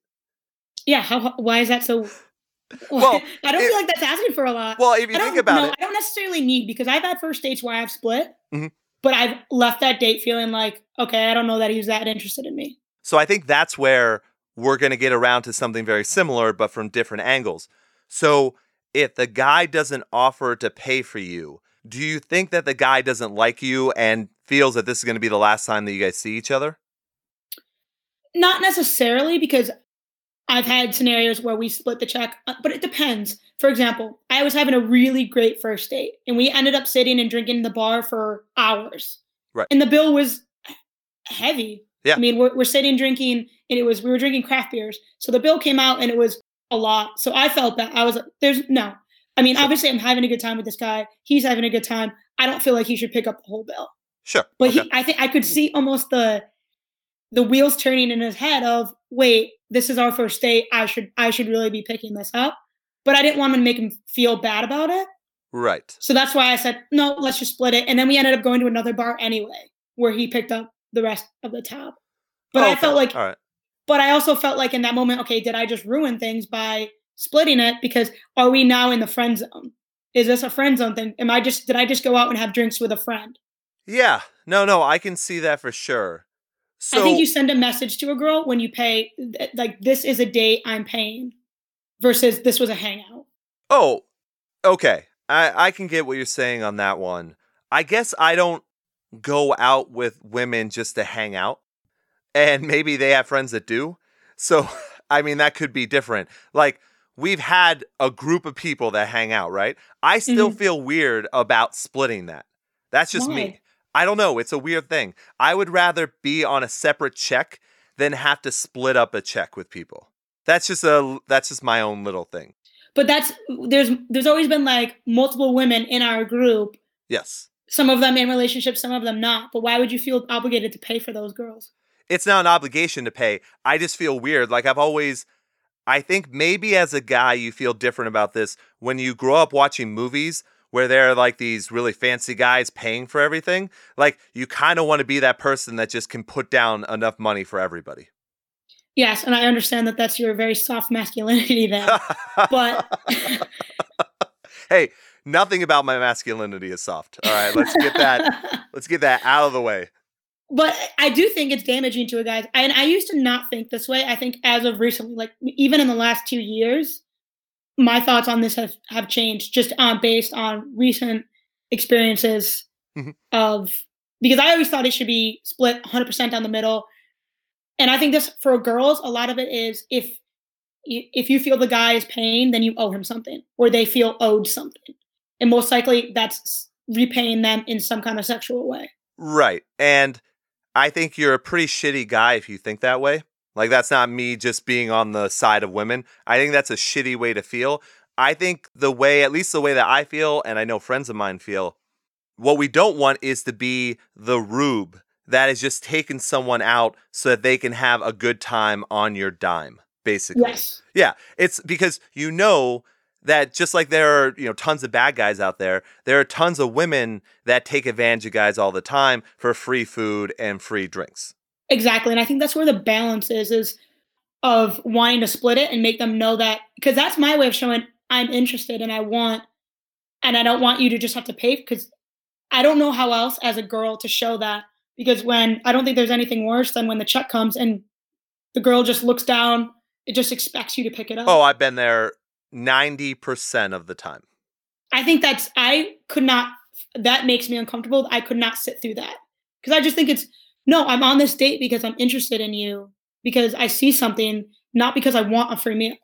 Speaker 2: Yeah, how, why is that so? [LAUGHS]
Speaker 1: Well,
Speaker 2: I don't
Speaker 1: it-
Speaker 2: feel like that's asking for a lot.
Speaker 1: Well, if you think about
Speaker 2: no,
Speaker 1: it,
Speaker 2: I don't necessarily need because I've had first dates where I've split,
Speaker 1: Mhm.
Speaker 2: but I've left that date feeling like, okay, I don't know that he's that interested in me.
Speaker 1: So I think that's where we're going to get around to something very similar, but from different angles. So if the guy doesn't offer to pay for you, do you think that the guy doesn't like you and feels that this is going to be the last time that you guys see each other?
Speaker 2: Not necessarily because I've had scenarios where we split the check, uh, but it depends. For example, I was having a really great first date, and we ended up sitting and drinking in the bar for hours.
Speaker 1: Right.
Speaker 2: And the bill was heavy.
Speaker 1: Yeah.
Speaker 2: I mean, we're, we're sitting drinking, and it was we were drinking craft beers, so the bill came out, and it was a lot. So I felt that I was like, there's no. I mean,
Speaker 1: Sure.
Speaker 2: obviously, I'm having a good time with this guy. He's having a good time. I don't feel like he should pick up the whole bill.
Speaker 1: Sure.
Speaker 2: But
Speaker 1: okay.
Speaker 2: he, I think I could see almost the the wheels turning in his head of, wait, this is our first date. I should I should really be picking this up. But I didn't want to make him feel bad about it.
Speaker 1: right.
Speaker 2: So that's why I said, no, let's just split it. And then we ended up going to another bar anyway, where he picked up the rest of the tab. But I
Speaker 1: Okay,
Speaker 2: felt like
Speaker 1: all right.
Speaker 2: but I also felt like in that moment, okay, did I just ruin things by splitting it? Because are we now in the friend zone? Is this a friend zone thing? Am I just did I just go out and have drinks with a friend?
Speaker 1: Yeah. No, no, I can see that for sure. So
Speaker 2: I think you send a message to a girl when you pay, like, this is a date I'm paying versus this was a hangout.
Speaker 1: Oh, okay. I, I can get what you're saying on that one. I guess I don't go out with women just to hang out. And maybe they have friends that do. So, [LAUGHS] I mean, that could be different. Like, we've had a group of people that hang out, right? I still
Speaker 2: Mhm.
Speaker 1: feel weird about splitting that. That's just me. I don't know. It's a weird thing. I would rather be on a separate check than have to split up a check with people. That's just a that's just my own little thing.
Speaker 2: But that's, there's, there's always been like multiple women in our group,
Speaker 1: Yes.
Speaker 2: some of them in relationships, some of them not. But why would you feel obligated to pay for those girls?
Speaker 1: It's not an obligation to pay. I just feel weird. Like I've always I think maybe as a guy you feel different about this when you grow up watching movies where there are like these really fancy guys paying for everything. Like you kind of want to be that person that just can put down enough money for everybody.
Speaker 2: Yes, and I understand that that's your very soft masculinity [LAUGHS] there. But [LAUGHS]
Speaker 1: hey, nothing about my masculinity is soft. All right, let's get that [LAUGHS] let's get that out of the way.
Speaker 2: but I do think it's damaging to a guy. And I used to not think this way. I think as of recently, like even in the last two years, my thoughts on this have, have changed just um, based on recent experiences
Speaker 1: Mhm.
Speaker 2: of because I always thought it should be split 100% down the middle. And I think this for girls, a lot of it is if if you feel the guy is paying, then you owe him something, or they feel owed something, and most likely that's repaying them in some kind of sexual way.
Speaker 1: Right. And I think you're a pretty shitty guy if you think that way. Like, that's not me just being on the side of women. I think that's a shitty way to feel. I think the way, at least the way that I feel, and I know friends of mine feel, what we don't want is to be the rube that is just taking someone out so that they can have a good time on your dime, basically.
Speaker 2: Yes.
Speaker 1: Yeah, it's because you know that just like there are, you know, tons of bad guys out there, there are tons of women that take advantage of guys all the time for free food and free drinks.
Speaker 2: Exactly. And I think that's where the balance is is of wanting to split it and make them know that because that's my way of showing I'm interested and I want and I don't want you to just have to pay because I don't know how else as a girl to show that because when I don't think there's anything worse than when the check comes and the girl just looks down, it just expects you to pick it up.
Speaker 1: Oh, I've been there 90% of the time.
Speaker 2: I think that's I could not that makes me uncomfortable. I could not sit through that. Cuz I just think it's no, I'm on this date because I'm interested in you because I see something not because I want a free meal.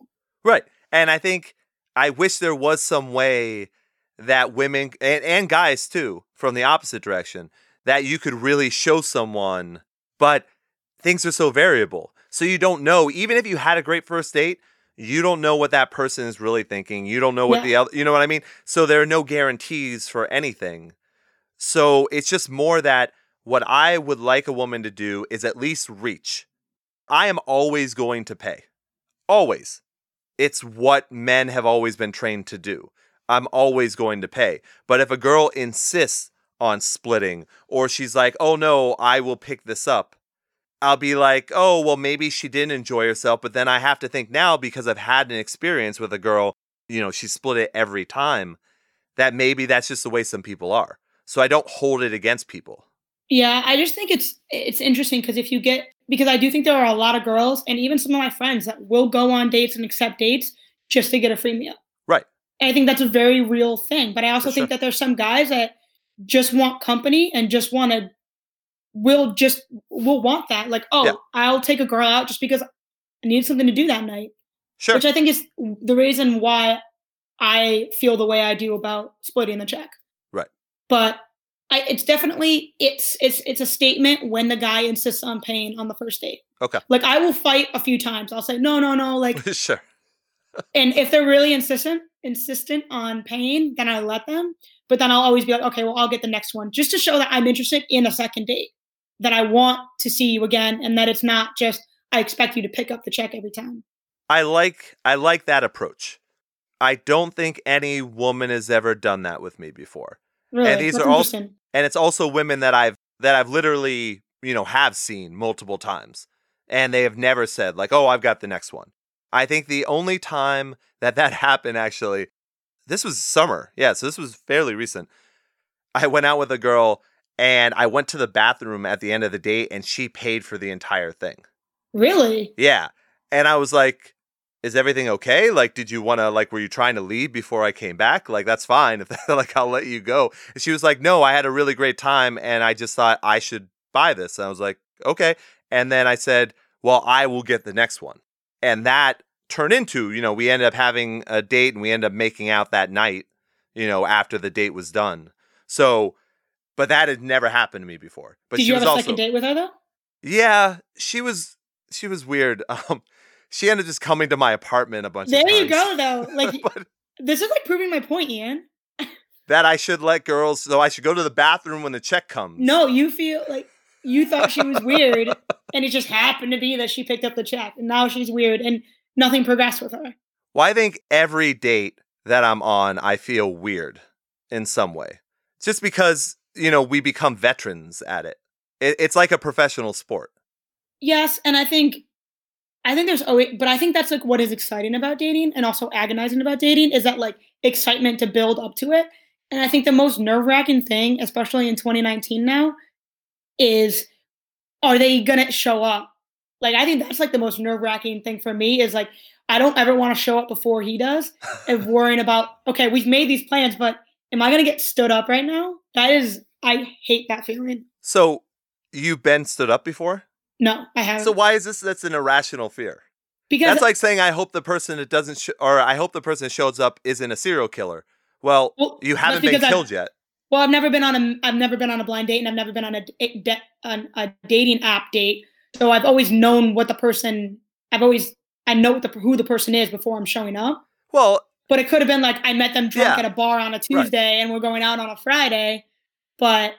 Speaker 1: Right. And I think I wish there was some way that women and, and guys too, from the opposite direction, that you could really show someone, but things are so variable. So you don't know, even if you had a great first date, you don't know what that person is really thinking. You don't know what
Speaker 2: Yeah.
Speaker 1: the other, you know what I mean? So there are no guarantees for anything. So it's just more that what I would like a woman to do is at least reach. I am always going to pay. Always. It's what men have always been trained to do. I'm always going to pay. But if a girl insists on splitting, or she's like, oh no, I will pick this up, I'll be like, oh, well, maybe she didn't enjoy herself. But then I have to think now because I've had an experience with a girl, you know, she split it every time, that maybe that's just the way some people are. So I don't hold it against people.
Speaker 2: Yeah, I just think it's it's interesting because if you get because I do think there are a lot of girls and even some of my friends that will go on dates and accept dates just to get a free meal.
Speaker 1: Right.
Speaker 2: And I think that's a very real thing. But I also
Speaker 1: For
Speaker 2: think
Speaker 1: sure.
Speaker 2: that there's some guys that just want company and just want to will just will want that. Like, oh,
Speaker 1: Yeah.
Speaker 2: I'll take a girl out just because I need something to do that night.
Speaker 1: Sure.
Speaker 2: Which I think is the reason why I feel the way I do about splitting the check.
Speaker 1: Right.
Speaker 2: But I, it's definitely it's it's it's a statement when the guy insists on paying on the first date.
Speaker 1: Okay.
Speaker 2: Like I will fight a few times. I'll say no, no, no. Like, [LAUGHS]
Speaker 1: sure.
Speaker 2: and if they're really insistent insistent on paying, then I let them. But then I'll always be like, okay, well, I'll get the next one just to show that I'm interested in a second date, that I want to see you again, and that it's not just I expect you to pick up the check every time.
Speaker 1: I like I like that approach. I don't think any woman has ever done that with me before.
Speaker 2: Really,
Speaker 1: these
Speaker 2: That's
Speaker 1: are all-. And it's also women that I've that I've literally, you know, have seen multiple times and they have never said like, "Oh, I've got the next one." I think the only time that that [LAUGHS] happened actually this was summer. Yeah, so this was fairly recent. I went out with a girl and I went to the bathroom at the end of the date and she paid for the entire thing.
Speaker 2: Really?
Speaker 1: Yeah. And I was like, is everything okay? Like, did you want to, like, were you trying to leave before I came back? Like, that's fine. [LAUGHS] If like, I'll let you go. And she was like, no, I had a really great time and I just thought I should buy this. And I was like, okay. And then I said, well, I will get the next one. And that turned into, you know, we ended up having a date and we ended up making out that night, you know, after the date was done. So, but that had never happened to me before. But
Speaker 2: Did
Speaker 1: she
Speaker 2: you
Speaker 1: was
Speaker 2: have a
Speaker 1: also,
Speaker 2: second date with her though?
Speaker 1: yeah, she was, she was weird. [LAUGHS] Um, she ended up just coming to my apartment a bunch
Speaker 2: There
Speaker 1: of times.
Speaker 2: There you go though. [LAUGHS] Like
Speaker 1: but
Speaker 2: this is like proving my point, Ian.
Speaker 1: that I should let girls, so I should go to the bathroom when the check comes.
Speaker 2: No, you feel like you thought she was weird, [LAUGHS] and it just happened to be that she picked up the check, and now she's weird, and nothing progressed with her.
Speaker 1: Well, I think every date that I'm on, I feel weird in some way. Just because, you know, we become veterans at it. it it's like a professional sport.
Speaker 2: Yes, and I think, I think there's always, but I think that's like what is exciting about dating, and also agonizing about dating is that like excitement to build up to it. And I think the most nerve wracking thing, especially in 2019 now, is are they gonna show up? Like I think that's like the most nerve wracking thing for me is like I don't ever want to show up before he does and [LAUGHS] worrying about okay we've made these plans but am I gonna get stood up right now? That is I hate that feeling.
Speaker 1: So, you've been stood up before?
Speaker 2: No, I haven't.
Speaker 1: So, why is this that's an irrational fear?
Speaker 2: because
Speaker 1: That's like saying, I hope the person that doesn't, sh- or I hope the person that shows up isn't a serial killer. Well,
Speaker 2: Well,
Speaker 1: you haven't been
Speaker 2: because I've-
Speaker 1: killed yet.
Speaker 2: Well, I've never been on a I've never been on a blind date, and I've never been on a de- on a dating app date. So I've always known what the person. I've always I know the who the person is before I'm showing up.
Speaker 1: Well,
Speaker 2: But it could have been like I met them drunk
Speaker 1: Yeah.
Speaker 2: at a bar on a Tuesday, and we're going out on a Friday. But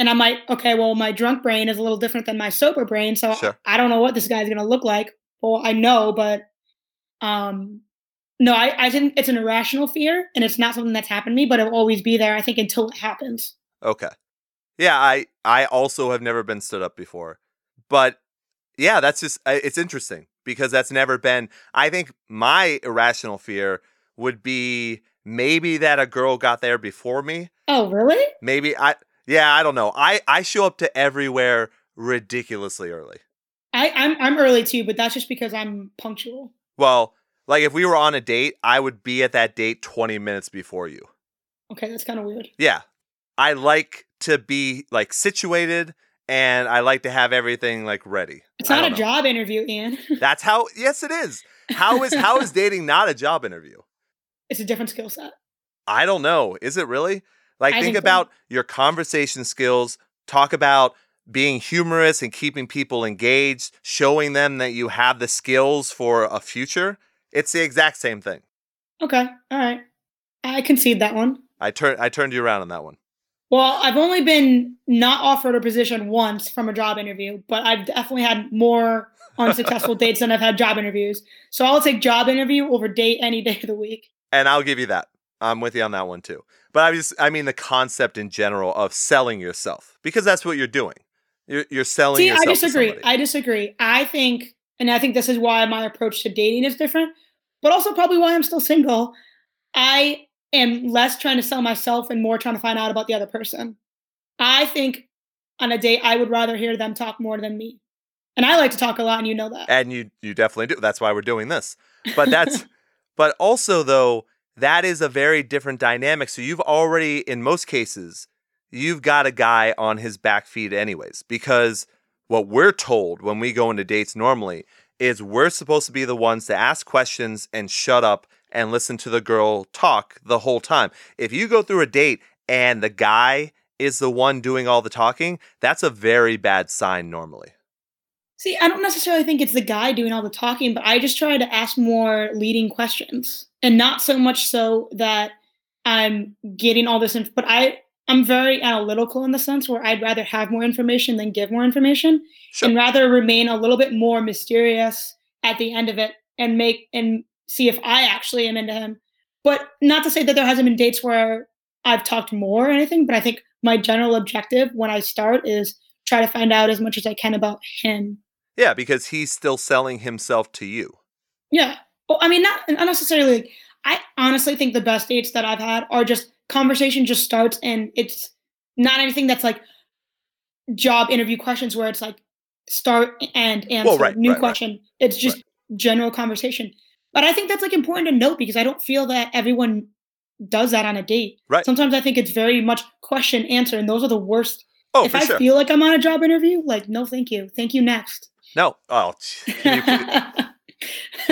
Speaker 2: and I might okay, well, my drunk brain is a little different than my sober brain, so
Speaker 1: Sure.
Speaker 2: I don't know what this guy's gonna look like. Well, I know, but um, no, I I think it's an irrational fear, and it's not something that's happened to me, but it'll always be there. I think until it happens.
Speaker 1: Okay. Yeah, I I also have never been stood up before. But yeah, that's just it's interesting because that's never been I think my irrational fear would be maybe that a girl got there before me.
Speaker 2: Oh, really?
Speaker 1: Maybe I yeah, I don't know. I I show up to everywhere ridiculously early.
Speaker 2: I, I'm I'm early too, but that's just because I'm punctual.
Speaker 1: Well, like if we were on a date, I would be at that date 20 minutes before you.
Speaker 2: Okay, that's kind of weird.
Speaker 1: Yeah. I like to be like situated and I like to have everything like ready.
Speaker 2: It's not a
Speaker 1: know.
Speaker 2: job interview, Ian. [LAUGHS]
Speaker 1: That's how yes it is. How is how is [LAUGHS] dating not a job interview?
Speaker 2: it's a different skill set.
Speaker 1: I don't know. Is it really? Like
Speaker 2: I
Speaker 1: think about your conversation skills, talk about being humorous and keeping people engaged, showing them that you have the skills for a future. It's the exact same thing.
Speaker 2: Okay, all right. I concede that one.
Speaker 1: I turned I turned you around on that one.
Speaker 2: Well, I've only been not offered a position once from a job interview, but I've definitely had more unsuccessful [LAUGHS] dates than I've had job interviews. So I'll take job interview over date any day of the week.
Speaker 1: And I'll give you that. I'm with you on that one too. But I just I mean the concept in general of selling yourself because that's what you're doing. You're, you're selling
Speaker 2: See, I disagree. I disagree. I think, and I think this is why my approach to dating is different, but also probably why I'm still single. I am less trying to sell myself and more trying to find out about the other person. I think on a date, I would rather hear them talk more than me. And I like to talk a lot, and you know that.
Speaker 1: and you you definitely do. That's why we're doing this. But that's [LAUGHS] but also though that is a very different dynamic. So you've already in most cases you've got a guy on his back feet anyways because what we're told when we go into dates normally is we're supposed to be the ones to ask questions and shut up and listen to the girl talk the whole time. If you go through a date and the guy is the one doing all the talking, that's a very bad sign normally.
Speaker 2: See, I don't necessarily think it's the guy doing all the talking, but I just try to ask more leading questions, and not so much so that I'm getting all this. info, but I, I'm very analytical in the sense where I'd rather have more information than give more information,
Speaker 1: Sure.
Speaker 2: and rather remain a little bit more mysterious at the end of it, and make and see if I actually am into him. But not to say that there hasn't been dates where I've talked more or anything, but I think my general objective when I start is try to find out as much as I can about him.
Speaker 1: Yeah, because he's still selling himself to you.
Speaker 2: Yeah. Well, I mean, not, not necessarily. Like, I honestly think the best dates that I've had are just conversation just starts and it's not anything that's like job interview questions where it's like start and answer
Speaker 1: Well, right,
Speaker 2: new
Speaker 1: right, right.
Speaker 2: question. It's just general conversation. But I think that's like important to note because I don't feel that everyone does that on a date.
Speaker 1: Right.
Speaker 2: Sometimes I think it's very much question answer, and those are the worst.
Speaker 1: Oh,
Speaker 2: if I
Speaker 1: sure.
Speaker 2: feel like I'm on a job interview, like no, thank you, thank you next.
Speaker 1: no. Oh, [LAUGHS] [LAUGHS] [LAUGHS]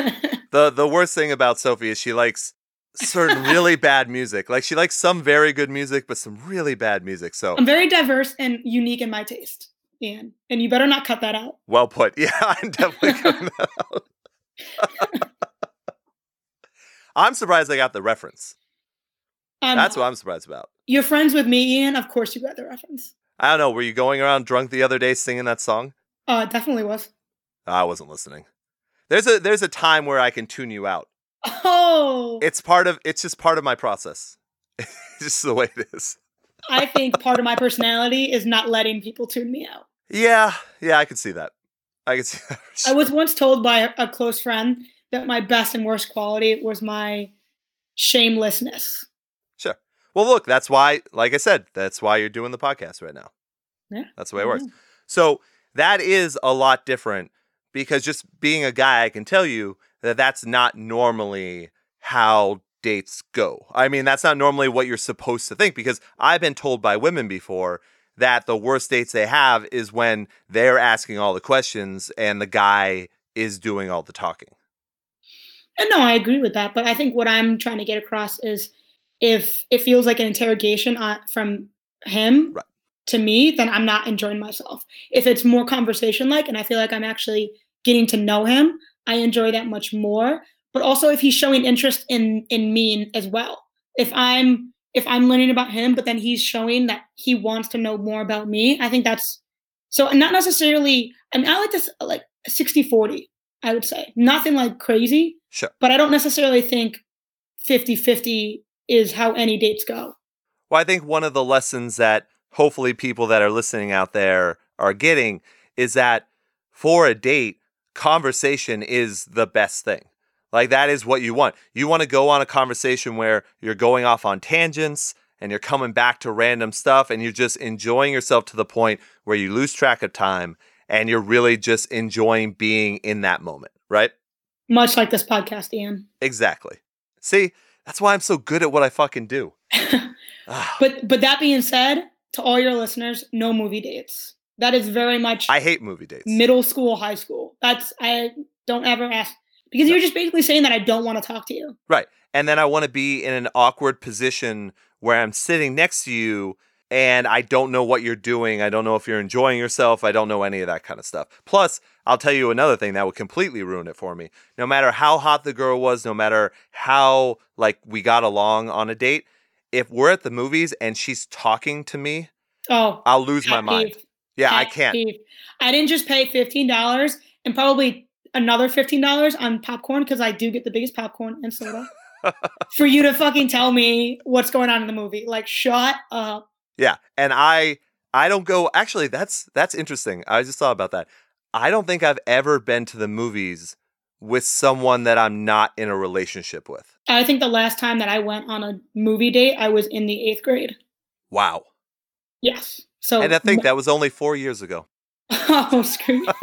Speaker 1: the the worst thing about Sophie is she likes certain really [LAUGHS] bad music. Like she likes some very good music, but some really bad music. So
Speaker 2: I'm very diverse and unique in my taste, Ian, and you better not cut that out.
Speaker 1: well put. [LAUGHS] Yeah, I'm definitely cutting that out. I'm surprised I got the reference.
Speaker 2: Um,
Speaker 1: That's what I'm surprised about.
Speaker 2: You're friends with me, Ian. Of course, you got the reference.
Speaker 1: I don't know. Were you going around drunk the other day singing that song?
Speaker 2: Uh, it definitely was.
Speaker 1: I wasn't listening. There's a there's a time where I can tune you out.
Speaker 2: Oh,
Speaker 1: It's part of it's just part of my process. [LAUGHS] it's just the way it is.
Speaker 2: I think part of my personality is not letting people tune me out.
Speaker 1: Yeah, yeah, I could see that. I could [LAUGHS] see that.
Speaker 2: I was once told by a, a close friend that my best and worst quality was my shamelessness.
Speaker 1: Sure. Well, look, that's why, like I said, that's why you're doing the podcast right now.
Speaker 2: Yeah.
Speaker 1: That's the way it works. So that is a lot different because just being a guy, I can tell you that that's not normally how dates go. I mean, that's not normally what you're supposed to think because I've been told by women before that the worst dates they have is when they're asking all the questions and the guy is doing all the talking.
Speaker 2: And no, I agree with that. But I think what I'm trying to get across is if it feels like an interrogation uh, from him
Speaker 1: Right.
Speaker 2: To me, then I'm not enjoying myself. If it's more conversation like, and I feel like I'm actually getting to know him, I enjoy that much more. But also if he's showing interest in in me as well. If I'm if I'm learning about him, but then he's showing that he wants to know more about me, I think that's so not necessarily I mean I like this like 60 40, I would say. Nothing like crazy,
Speaker 1: Sure.
Speaker 2: but I don't necessarily think 50 50 is how any dates go.
Speaker 1: Well, I think one of the lessons that hopefully people that are listening out there are getting is that for a date, conversation is the best thing. Like that is what you want. You want to go on a conversation where you're going off on tangents and you're coming back to random stuff and you're just enjoying yourself to the point where you lose track of time and you're really just enjoying being in that moment, right?
Speaker 2: Much like this podcast, Ian.
Speaker 1: Exactly. See, that's why I'm so good at what I fucking do. [LAUGHS] Ah,
Speaker 2: But but that being said, to all your listeners, no movie dates. That is very much
Speaker 1: I hate movie dates.
Speaker 2: middle school, high school. That's I don't ever ask because you're just basically saying that I don't want to talk to you.
Speaker 1: Right. And then I want to be in an awkward position where I'm sitting next to you and I don't know what you're doing. I don't know if you're enjoying yourself. I don't know any of that kind of stuff. Plus, I'll tell you another thing that would completely ruin it for me. No matter how hot the girl was, no matter how like we got along on a date, if we're at the movies and she's talking to me,
Speaker 2: Oh,
Speaker 1: I'll lose my mind.
Speaker 2: peeve,
Speaker 1: Yeah, I can't.
Speaker 2: peeve. I didn't just pay fifteen dollars and probably another fifteen dollars on popcorn because I do get the biggest popcorn and soda. [LAUGHS] for you to fucking tell me what's going on in the movie, like shut up.
Speaker 1: Yeah, and I I don't go actually that's that's interesting. I just thought about that. I don't think I've ever been to the movies with someone that I'm not in a relationship with.
Speaker 2: I think the last time that I went on a movie date, I was in the eighth grade.
Speaker 1: Wow.
Speaker 2: Yes. So
Speaker 1: And I think that was only 4 years ago. [LAUGHS]
Speaker 2: oh screw you. [LAUGHS]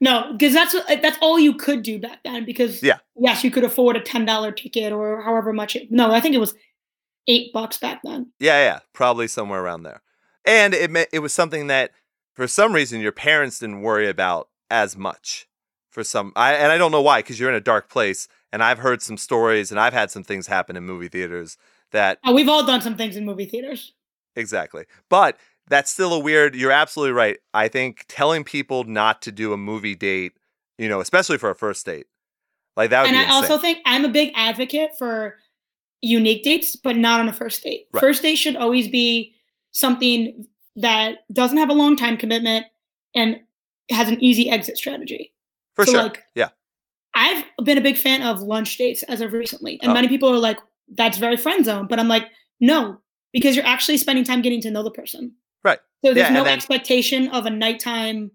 Speaker 2: No, because that's what- that's all you could do back then. Because
Speaker 1: Yeah.
Speaker 2: yes, you could afford a ten dollar ticket or however much. It, no, I think it was eight bucks back then.
Speaker 1: Yeah, yeah, probably somewhere around there. And it it was something that for some reason your parents didn't worry about as much. For some I and I don't know why cuz you're in a dark place and I've heard some stories and I've had some things happen in movie theaters that
Speaker 2: Uh, we've all done some things in movie theaters.
Speaker 1: Exactly. But that's still a weird, you're absolutely right. I think telling people not to do a movie date, you know, especially for a first date, like that would
Speaker 2: and I
Speaker 1: insane.
Speaker 2: also think I'm a big advocate for unique dates, but not on a first date.
Speaker 1: Right.
Speaker 2: First date should always be something that doesn't have a long time commitment and has an easy exit strategy.
Speaker 1: For
Speaker 2: so
Speaker 1: sure.
Speaker 2: like
Speaker 1: yeah.
Speaker 2: I've been a big fan of lunch dates as of recently. And
Speaker 1: Oh.
Speaker 2: many people are like, that's very friend zone. But I'm like, no, because you're actually spending time getting to know the person.
Speaker 1: Right.
Speaker 2: So there's
Speaker 1: Yeah,
Speaker 2: no
Speaker 1: then-
Speaker 2: expectation of a nighttime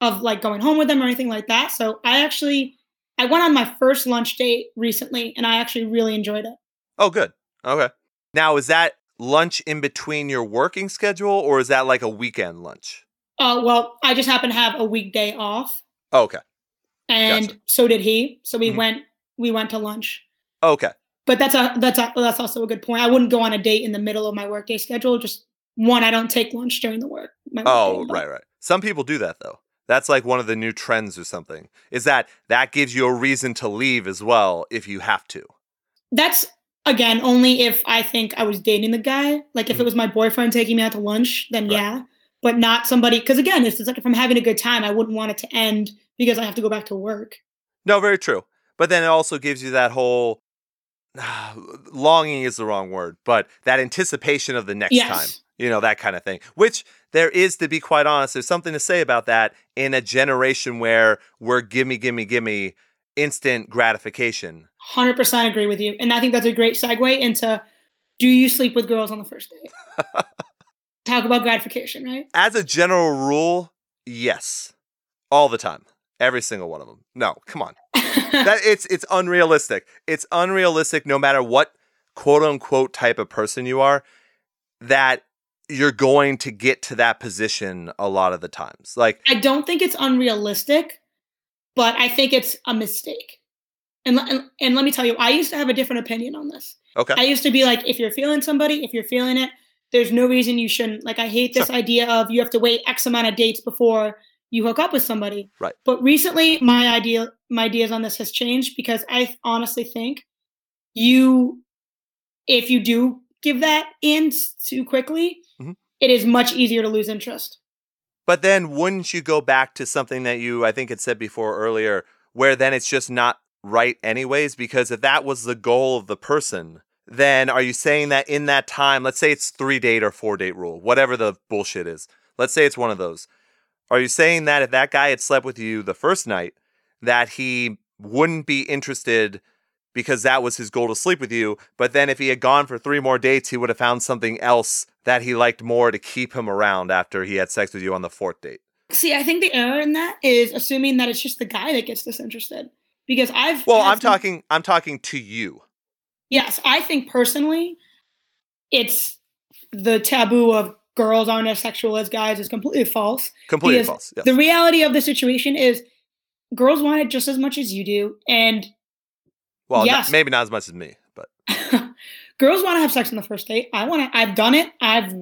Speaker 2: of like going home with them or anything like that. So I actually I went on my first lunch date recently and I actually really enjoyed it.
Speaker 1: Oh, good. Okay. Now, is that lunch in between your working schedule or is that like a weekend lunch?
Speaker 2: Uh, well, I just happen to have a weekday off,
Speaker 1: Oh, okay.
Speaker 2: And
Speaker 1: Gotcha.
Speaker 2: so did he. So we
Speaker 1: Mhm.
Speaker 2: went we went to lunch.
Speaker 1: Okay.
Speaker 2: But that's a that's a, that's also a good point. I wouldn't go on a date in the middle of my workday schedule. Just one, I don't take lunch during the work.
Speaker 1: Oh,
Speaker 2: workday,
Speaker 1: right, right. Some people do that though. That's like one of the new trends or something. Is that that gives you a reason to leave as well if you have to.
Speaker 2: That's again only if I think I was dating the guy. Like if
Speaker 1: Mhm.
Speaker 2: it was my boyfriend taking me out to lunch, then
Speaker 1: Right.
Speaker 2: yeah. But not somebody because again, it's, like if I'm having a good time, I wouldn't want it to end because I have to go back to work.
Speaker 1: No, very true. But then it also gives you that whole [SIGHS] longing is the wrong word, but that anticipation of the next
Speaker 2: Yes.
Speaker 1: time. You know, that kind of thing. Which there is, to be quite honest, there's something to say about that in a generation where we're gimme, gimme, gimme instant gratification.
Speaker 2: Hundred percent agree with you, and I think that's a great segue into do you sleep with girls on the first date? [LAUGHS] Talk about gratification, right?
Speaker 1: As a general rule, yes. All the time. Every single one of them. No, come on. that [LAUGHS] it's it's unrealistic. It's unrealistic no matter what quote unquote type of person you are that you're going to get to that position a lot of the times. Like
Speaker 2: I don't think it's unrealistic, but I think it's a mistake. And, and and let me tell you, I used to have a different opinion on this.
Speaker 1: okay.
Speaker 2: I used to be like, if you're feeling somebody, if you're feeling it, there's no reason you shouldn't. Like, I hate this idea of you have to wait X amount of dates before you hook up with somebody.
Speaker 1: Right.
Speaker 2: But recently, my idea, my ideas on this has changed because I honestly think you, if you do give that in too quickly,
Speaker 1: Mhm.
Speaker 2: it is much easier to lose interest.
Speaker 1: But then wouldn't you go back to something that you I think had said before earlier where then it's just not right anyways because if that was the goal of the person then are you saying that in that time let's say it's 3 date or 4 date rule whatever the bullshit is let's say it's one of those are you saying that if that guy had slept with you the first night that he wouldn't be interested because that was his goal to sleep with you but then if he had gone for 3 more dates he would have found something else that he liked more to keep him around after he had sex with you on the fourth date
Speaker 2: See, I think the error in that is assuming that it's just the guy that gets disinterested. Because I've
Speaker 1: Well, I'm
Speaker 2: some-
Speaker 1: talking I'm talking to you.
Speaker 2: Yes, I think personally, it's the taboo of girls aren't as sexual as guys is completely false.
Speaker 1: Completely false. Yes.
Speaker 2: The reality of the situation is girls want it just as much as you do, and
Speaker 1: well,
Speaker 2: yes.
Speaker 1: maybe not as much as me, but [LAUGHS]
Speaker 2: girls want to have sex on the first date. I want to. I've done it. I've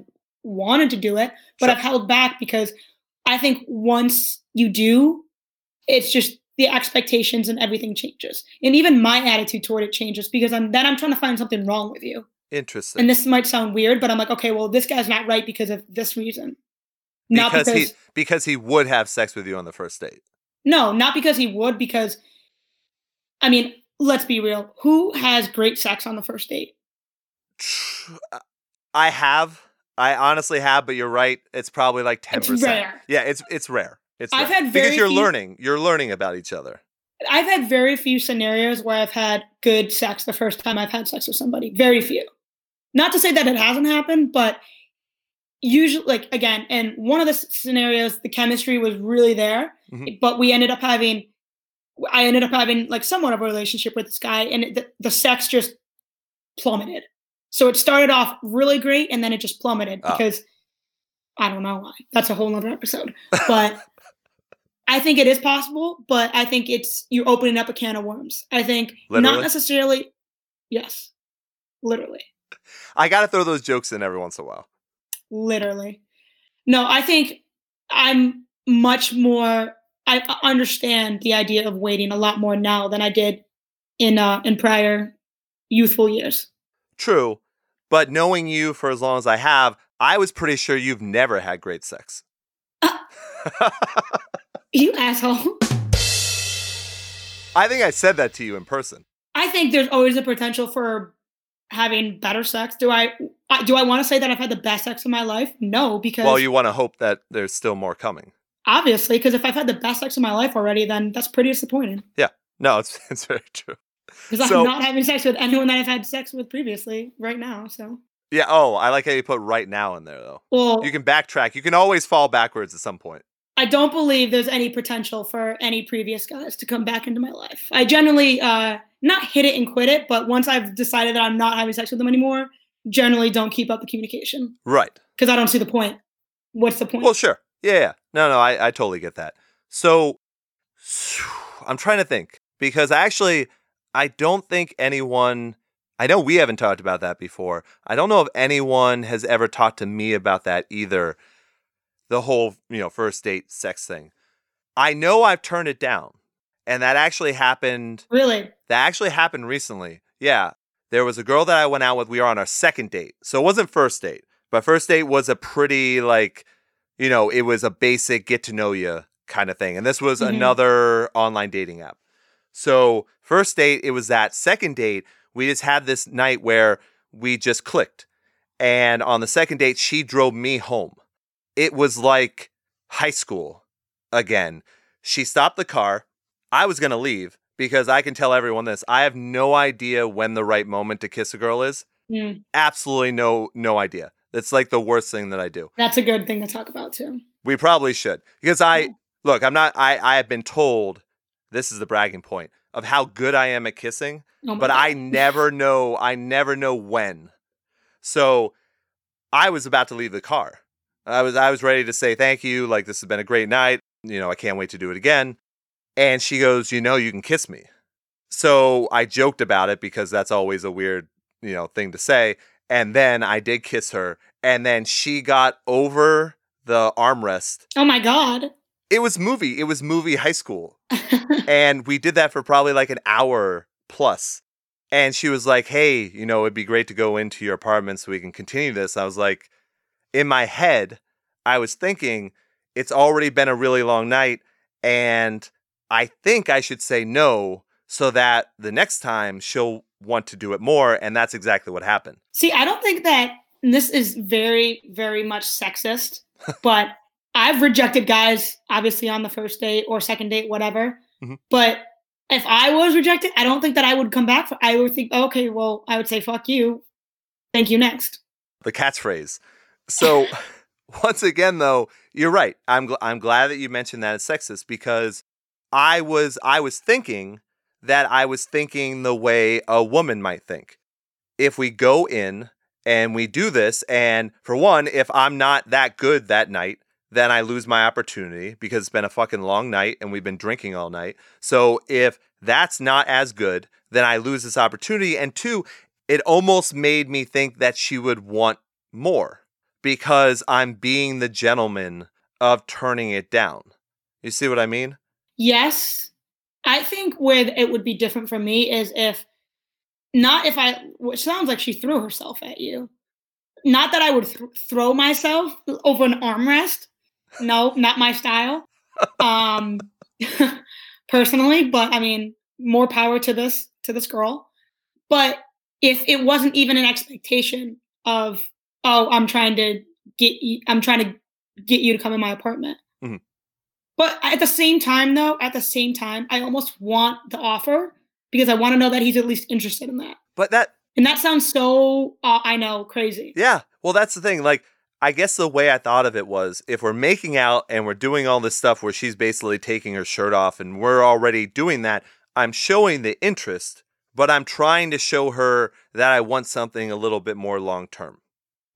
Speaker 2: wanted to do it, but
Speaker 1: Sure.
Speaker 2: I've held back because I think once you do, it's just the expectations and everything changes, and even my attitude toward it changes because I'm then I'm trying to find something wrong with you.
Speaker 1: interesting.
Speaker 2: And this might sound weird, but I'm like, okay, well, this guy's not right because of this reason. Not
Speaker 1: because,
Speaker 2: because,
Speaker 1: he because he would have sex with you on the first date.
Speaker 2: no, not because he would, because I mean, let's be real. Who has great sex on the first date?
Speaker 1: I have. I honestly have, but you're right. It's probably like ten
Speaker 2: It's
Speaker 1: percent.
Speaker 2: rare.
Speaker 1: Yeah, it's it's rare. It's
Speaker 2: I've
Speaker 1: rare.
Speaker 2: had
Speaker 1: because
Speaker 2: very
Speaker 1: you're
Speaker 2: few-
Speaker 1: learning. You're learning about each other.
Speaker 2: I've had very few scenarios where I've had good sex the first time I've had sex with somebody. Very few. Not to say that it hasn't happened, but usually, like again, and one of the scenarios, the chemistry was really there,
Speaker 1: Mhm.
Speaker 2: but we ended up having, I ended up having like somewhat of a relationship with this guy, and it, the, the sex just plummeted. So it started off really great, and then it just plummeted
Speaker 1: Oh.
Speaker 2: because I don't know why. That's a whole other episode, [LAUGHS] but. I think it is possible, but I think it's you're opening up a can of worms. I think
Speaker 1: Literally?
Speaker 2: not necessarily. Yes, literally,
Speaker 1: I got to throw those jokes in every once in a while.
Speaker 2: literally. No, I think I'm much more. I I understand the idea of waiting a lot more now than I did in uh in prior youthful years.
Speaker 1: True, but knowing you for as long as I have, I was pretty sure you've never had great sex. [LAUGHS]
Speaker 2: You asshole.
Speaker 1: I think I said that to you in person.
Speaker 2: I think there's always a potential for having better sex. Do I do I want to say that I've had the best sex of my life? No, because
Speaker 1: Well, you want to hope that there's still more coming.
Speaker 2: obviously because if I've had the best sex of my life already, then that's pretty disappointing. Yeah.
Speaker 1: No, [LAUGHS] it's it's very true.
Speaker 2: Because
Speaker 1: So-
Speaker 2: I'm not having sex with anyone that I've had sex with previously right now. So
Speaker 1: Yeah. Oh, I like how you put right now in there though.
Speaker 2: well,
Speaker 1: You can backtrack. You can always fall backwards at some point.
Speaker 2: I don't believe there's any potential for any previous guys to come back into my life. I generally uh not hit it and quit it, but once I've decided that I'm not having sex with them anymore, generally don't keep up the communication
Speaker 1: Right.
Speaker 2: because I don't see the point. What's the point?
Speaker 1: Well, sure. Yeah, yeah. No, no, I, I totally get that. So [SIGHS] I'm trying to think because actually, I don't think anyone, I know we haven't talked about that before. I don't know if anyone has ever talked to me about that either. The whole, you know, first date sex thing. I know I've turned it down. And that actually happened
Speaker 2: really?
Speaker 1: that actually happened recently. Yeah. There was a girl that I went out with. We were on our second date. So it wasn't first date, but first date was a pretty, like, you know, it was a basic get to know you kind of thing. And this was
Speaker 2: Mhm.
Speaker 1: another online dating app. So first date, it was that. Second date, we just had this night where we just clicked. And on the second date, she drove me home. It was like high school again. She stopped the car. I was going to leave because I can tell everyone this. I have no idea when the right moment to kiss a girl is.
Speaker 2: Mm,
Speaker 1: Absolutely no no idea. It's like the worst thing that I do.
Speaker 2: that's a good thing to talk about too.
Speaker 1: We probably should. Because I
Speaker 2: Yeah.
Speaker 1: look, I'm not I I have been told this is the bragging point of how good I am at kissing,
Speaker 2: Oh
Speaker 1: but
Speaker 2: God.
Speaker 1: I [LAUGHS] never know I never know when. So I was about to leave the car. I was I was ready to say thank you, like this has been a great night. You know, I can't wait to do it again. And she goes, "You know, you can kiss me." So I joked about it because that's always a weird, you know, thing to say. And then I did kiss her, and then she got over the armrest.
Speaker 2: oh my god.
Speaker 1: It was movie. It was movie high school [LAUGHS] and we did that for probably like an hour plus. And she was like, "Hey, you know, it'd be great to go into your apartment so we can continue this." I was like, in my head, I was thinking it's already been a really long night and I think I should say no so that the next time she'll want to do it more and that's exactly what happened.
Speaker 2: See, I don't think that and this is very, very much sexist, [LAUGHS] but I've rejected guys obviously on the first date or second date, whatever.
Speaker 1: Mhm.
Speaker 2: But if I was rejected, I don't think that I would come back. For, I would think, okay, well, I would say, fuck you. Thank you next.
Speaker 1: the catchphrase. So [LAUGHS] once again, though, you're right. I'm gl- I'm glad that you mentioned that it's sexist because I was I was thinking that I was thinking the way a woman might think. If we go in and we do this, and for one, if I'm not that good that night, then I lose my opportunity because it's been a fucking long night and we've been drinking all night. So if that's not as good, then I lose this opportunity. And two, it almost made me think that she would want more because I'm being the gentleman of turning it down. You see what I mean?
Speaker 2: Yes. I think where it would be different for me is if not if I which sounds like she threw herself at you. Not that I would th- throw myself over an armrest. No, not my style. Um [LAUGHS] personally, but I mean, more power to this to this girl. But if it wasn't even an expectation of oh, I'm trying to get you I'm trying to get you to come in my apartment.
Speaker 1: Mhm.
Speaker 2: But at the same time, though, at the same time, I almost want the offer because I want to know that he's at least interested in that.
Speaker 1: But that,
Speaker 2: And that sounds so, uh, I know, crazy.
Speaker 1: yeah, well, that's the thing. Like, I guess the way I thought of it was if we're making out and we're doing all this stuff where she's basically taking her shirt off and we're already doing that, I'm showing the interest, but I'm trying to show her that I want something a little bit more long term.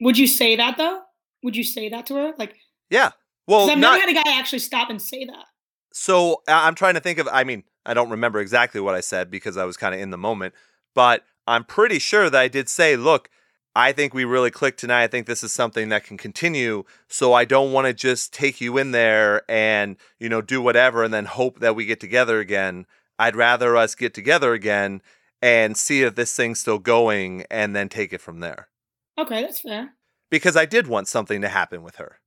Speaker 2: Would you say that though? Would you say that to her? Like,
Speaker 1: yeah. Well,
Speaker 2: I've
Speaker 1: not
Speaker 2: never had a guy actually stop and say that.
Speaker 1: So I'm trying to think of. I mean, I don't remember exactly what I said because I was kind of in the moment, but I'm pretty sure that I did say, "Look, I think we really clicked tonight. I think this is something that can continue. So I don't want to just take you in there and you know do whatever and then hope that we get together again. I'd rather us get together again and see if this thing's still going and then take it from there."
Speaker 2: Okay, that's fair.
Speaker 1: Because I did want something to happen with her.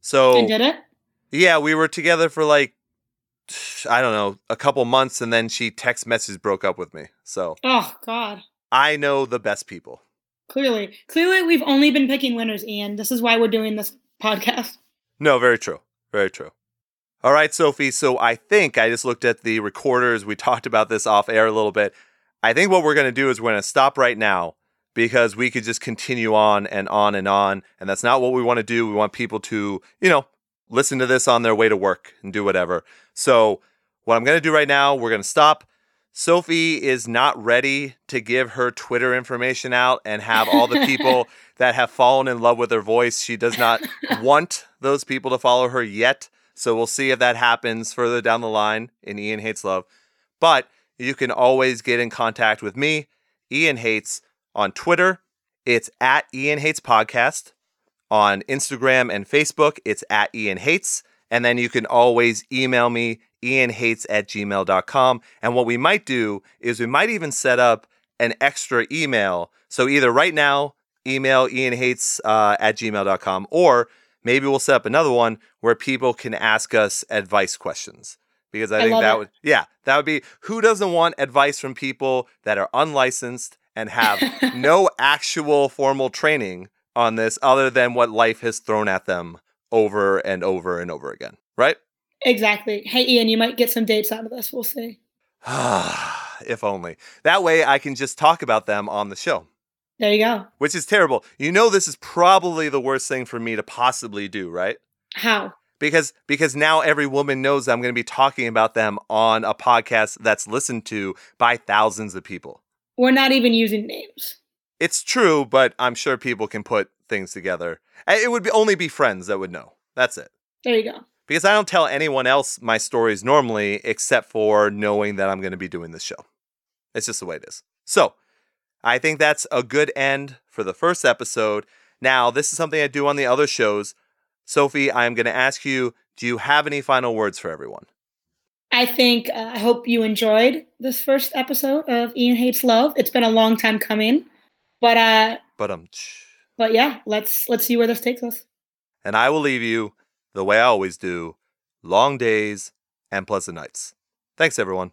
Speaker 1: So
Speaker 2: And did it?
Speaker 1: yeah, we were together for like I don't know, a couple months and then she text message broke up with me. So,
Speaker 2: Oh God.
Speaker 1: I know the best people.
Speaker 2: Clearly, clearly, we've only been picking winners, Ian. This is why we're doing this podcast. [LAUGHS]
Speaker 1: No, very true. Very true. All right, Sophie, so I think I just looked at the recorders. We talked about this off air a little bit. I think what we're going to do is we're going to stop right now because we could just continue on and on and on, and that's not what we want to do. We want people to, you know, listen to this on their way to work and do whatever. So, what I'm going to do right now, we're going to stop. Sophie is not ready to give her Twitter information out and have all the people [LAUGHS] that have fallen in love with her voice. She does not want those people to follow her yet. So we'll see if that happens further down the line in Ian Hates Love. But you can always get in contact with me, Ian Hates, on Twitter. It's at Ian Hates Podcast. On Instagram and Facebook, it's at Ian Hates. And then you can always email me, ianhates at gmail.com. And what we might do is we might even set up an extra email. So either right now, email ianhates uh, at gmail.com, or maybe we'll set up another one where people can ask us advice questions. Because I,
Speaker 2: I
Speaker 1: think that
Speaker 2: it.
Speaker 1: would, yeah, that would be who doesn't want advice from people that are unlicensed and have no actual formal training on this other than what life has thrown at them over and over and over again, right?
Speaker 2: Exactly. Hey, Ian, you might get some dates out of this. We'll see. [SIGHS]
Speaker 1: if only. That way I can just talk about them on the show,
Speaker 2: There you go.
Speaker 1: which is terrible. You know this is probably the worst thing for me to possibly do, right?
Speaker 2: How?
Speaker 1: Because because now every woman knows I'm going to be talking about them on a podcast that's listened to by thousands of people.
Speaker 2: We're not even using names.
Speaker 1: It's true, but I'm sure people can put things together. It would be, only be friends that would know. That's it.
Speaker 2: There you go.
Speaker 1: Because I don't tell anyone else my stories normally except for knowing that I'm going to be doing this show. It's just the way it is. So, I think that's a good end for the first episode. Now, this is something I do on the other shows. Sophie, I'm going to ask you do you have any final words for everyone?
Speaker 2: I think uh, I hope you enjoyed this first episode of Ian Hates Love. It's been a long time coming, but uh,
Speaker 1: But um,
Speaker 2: but yeah, let's let's see where this takes us.
Speaker 1: and I will leave you the way I always do long days and pleasant nights. Thanks, everyone.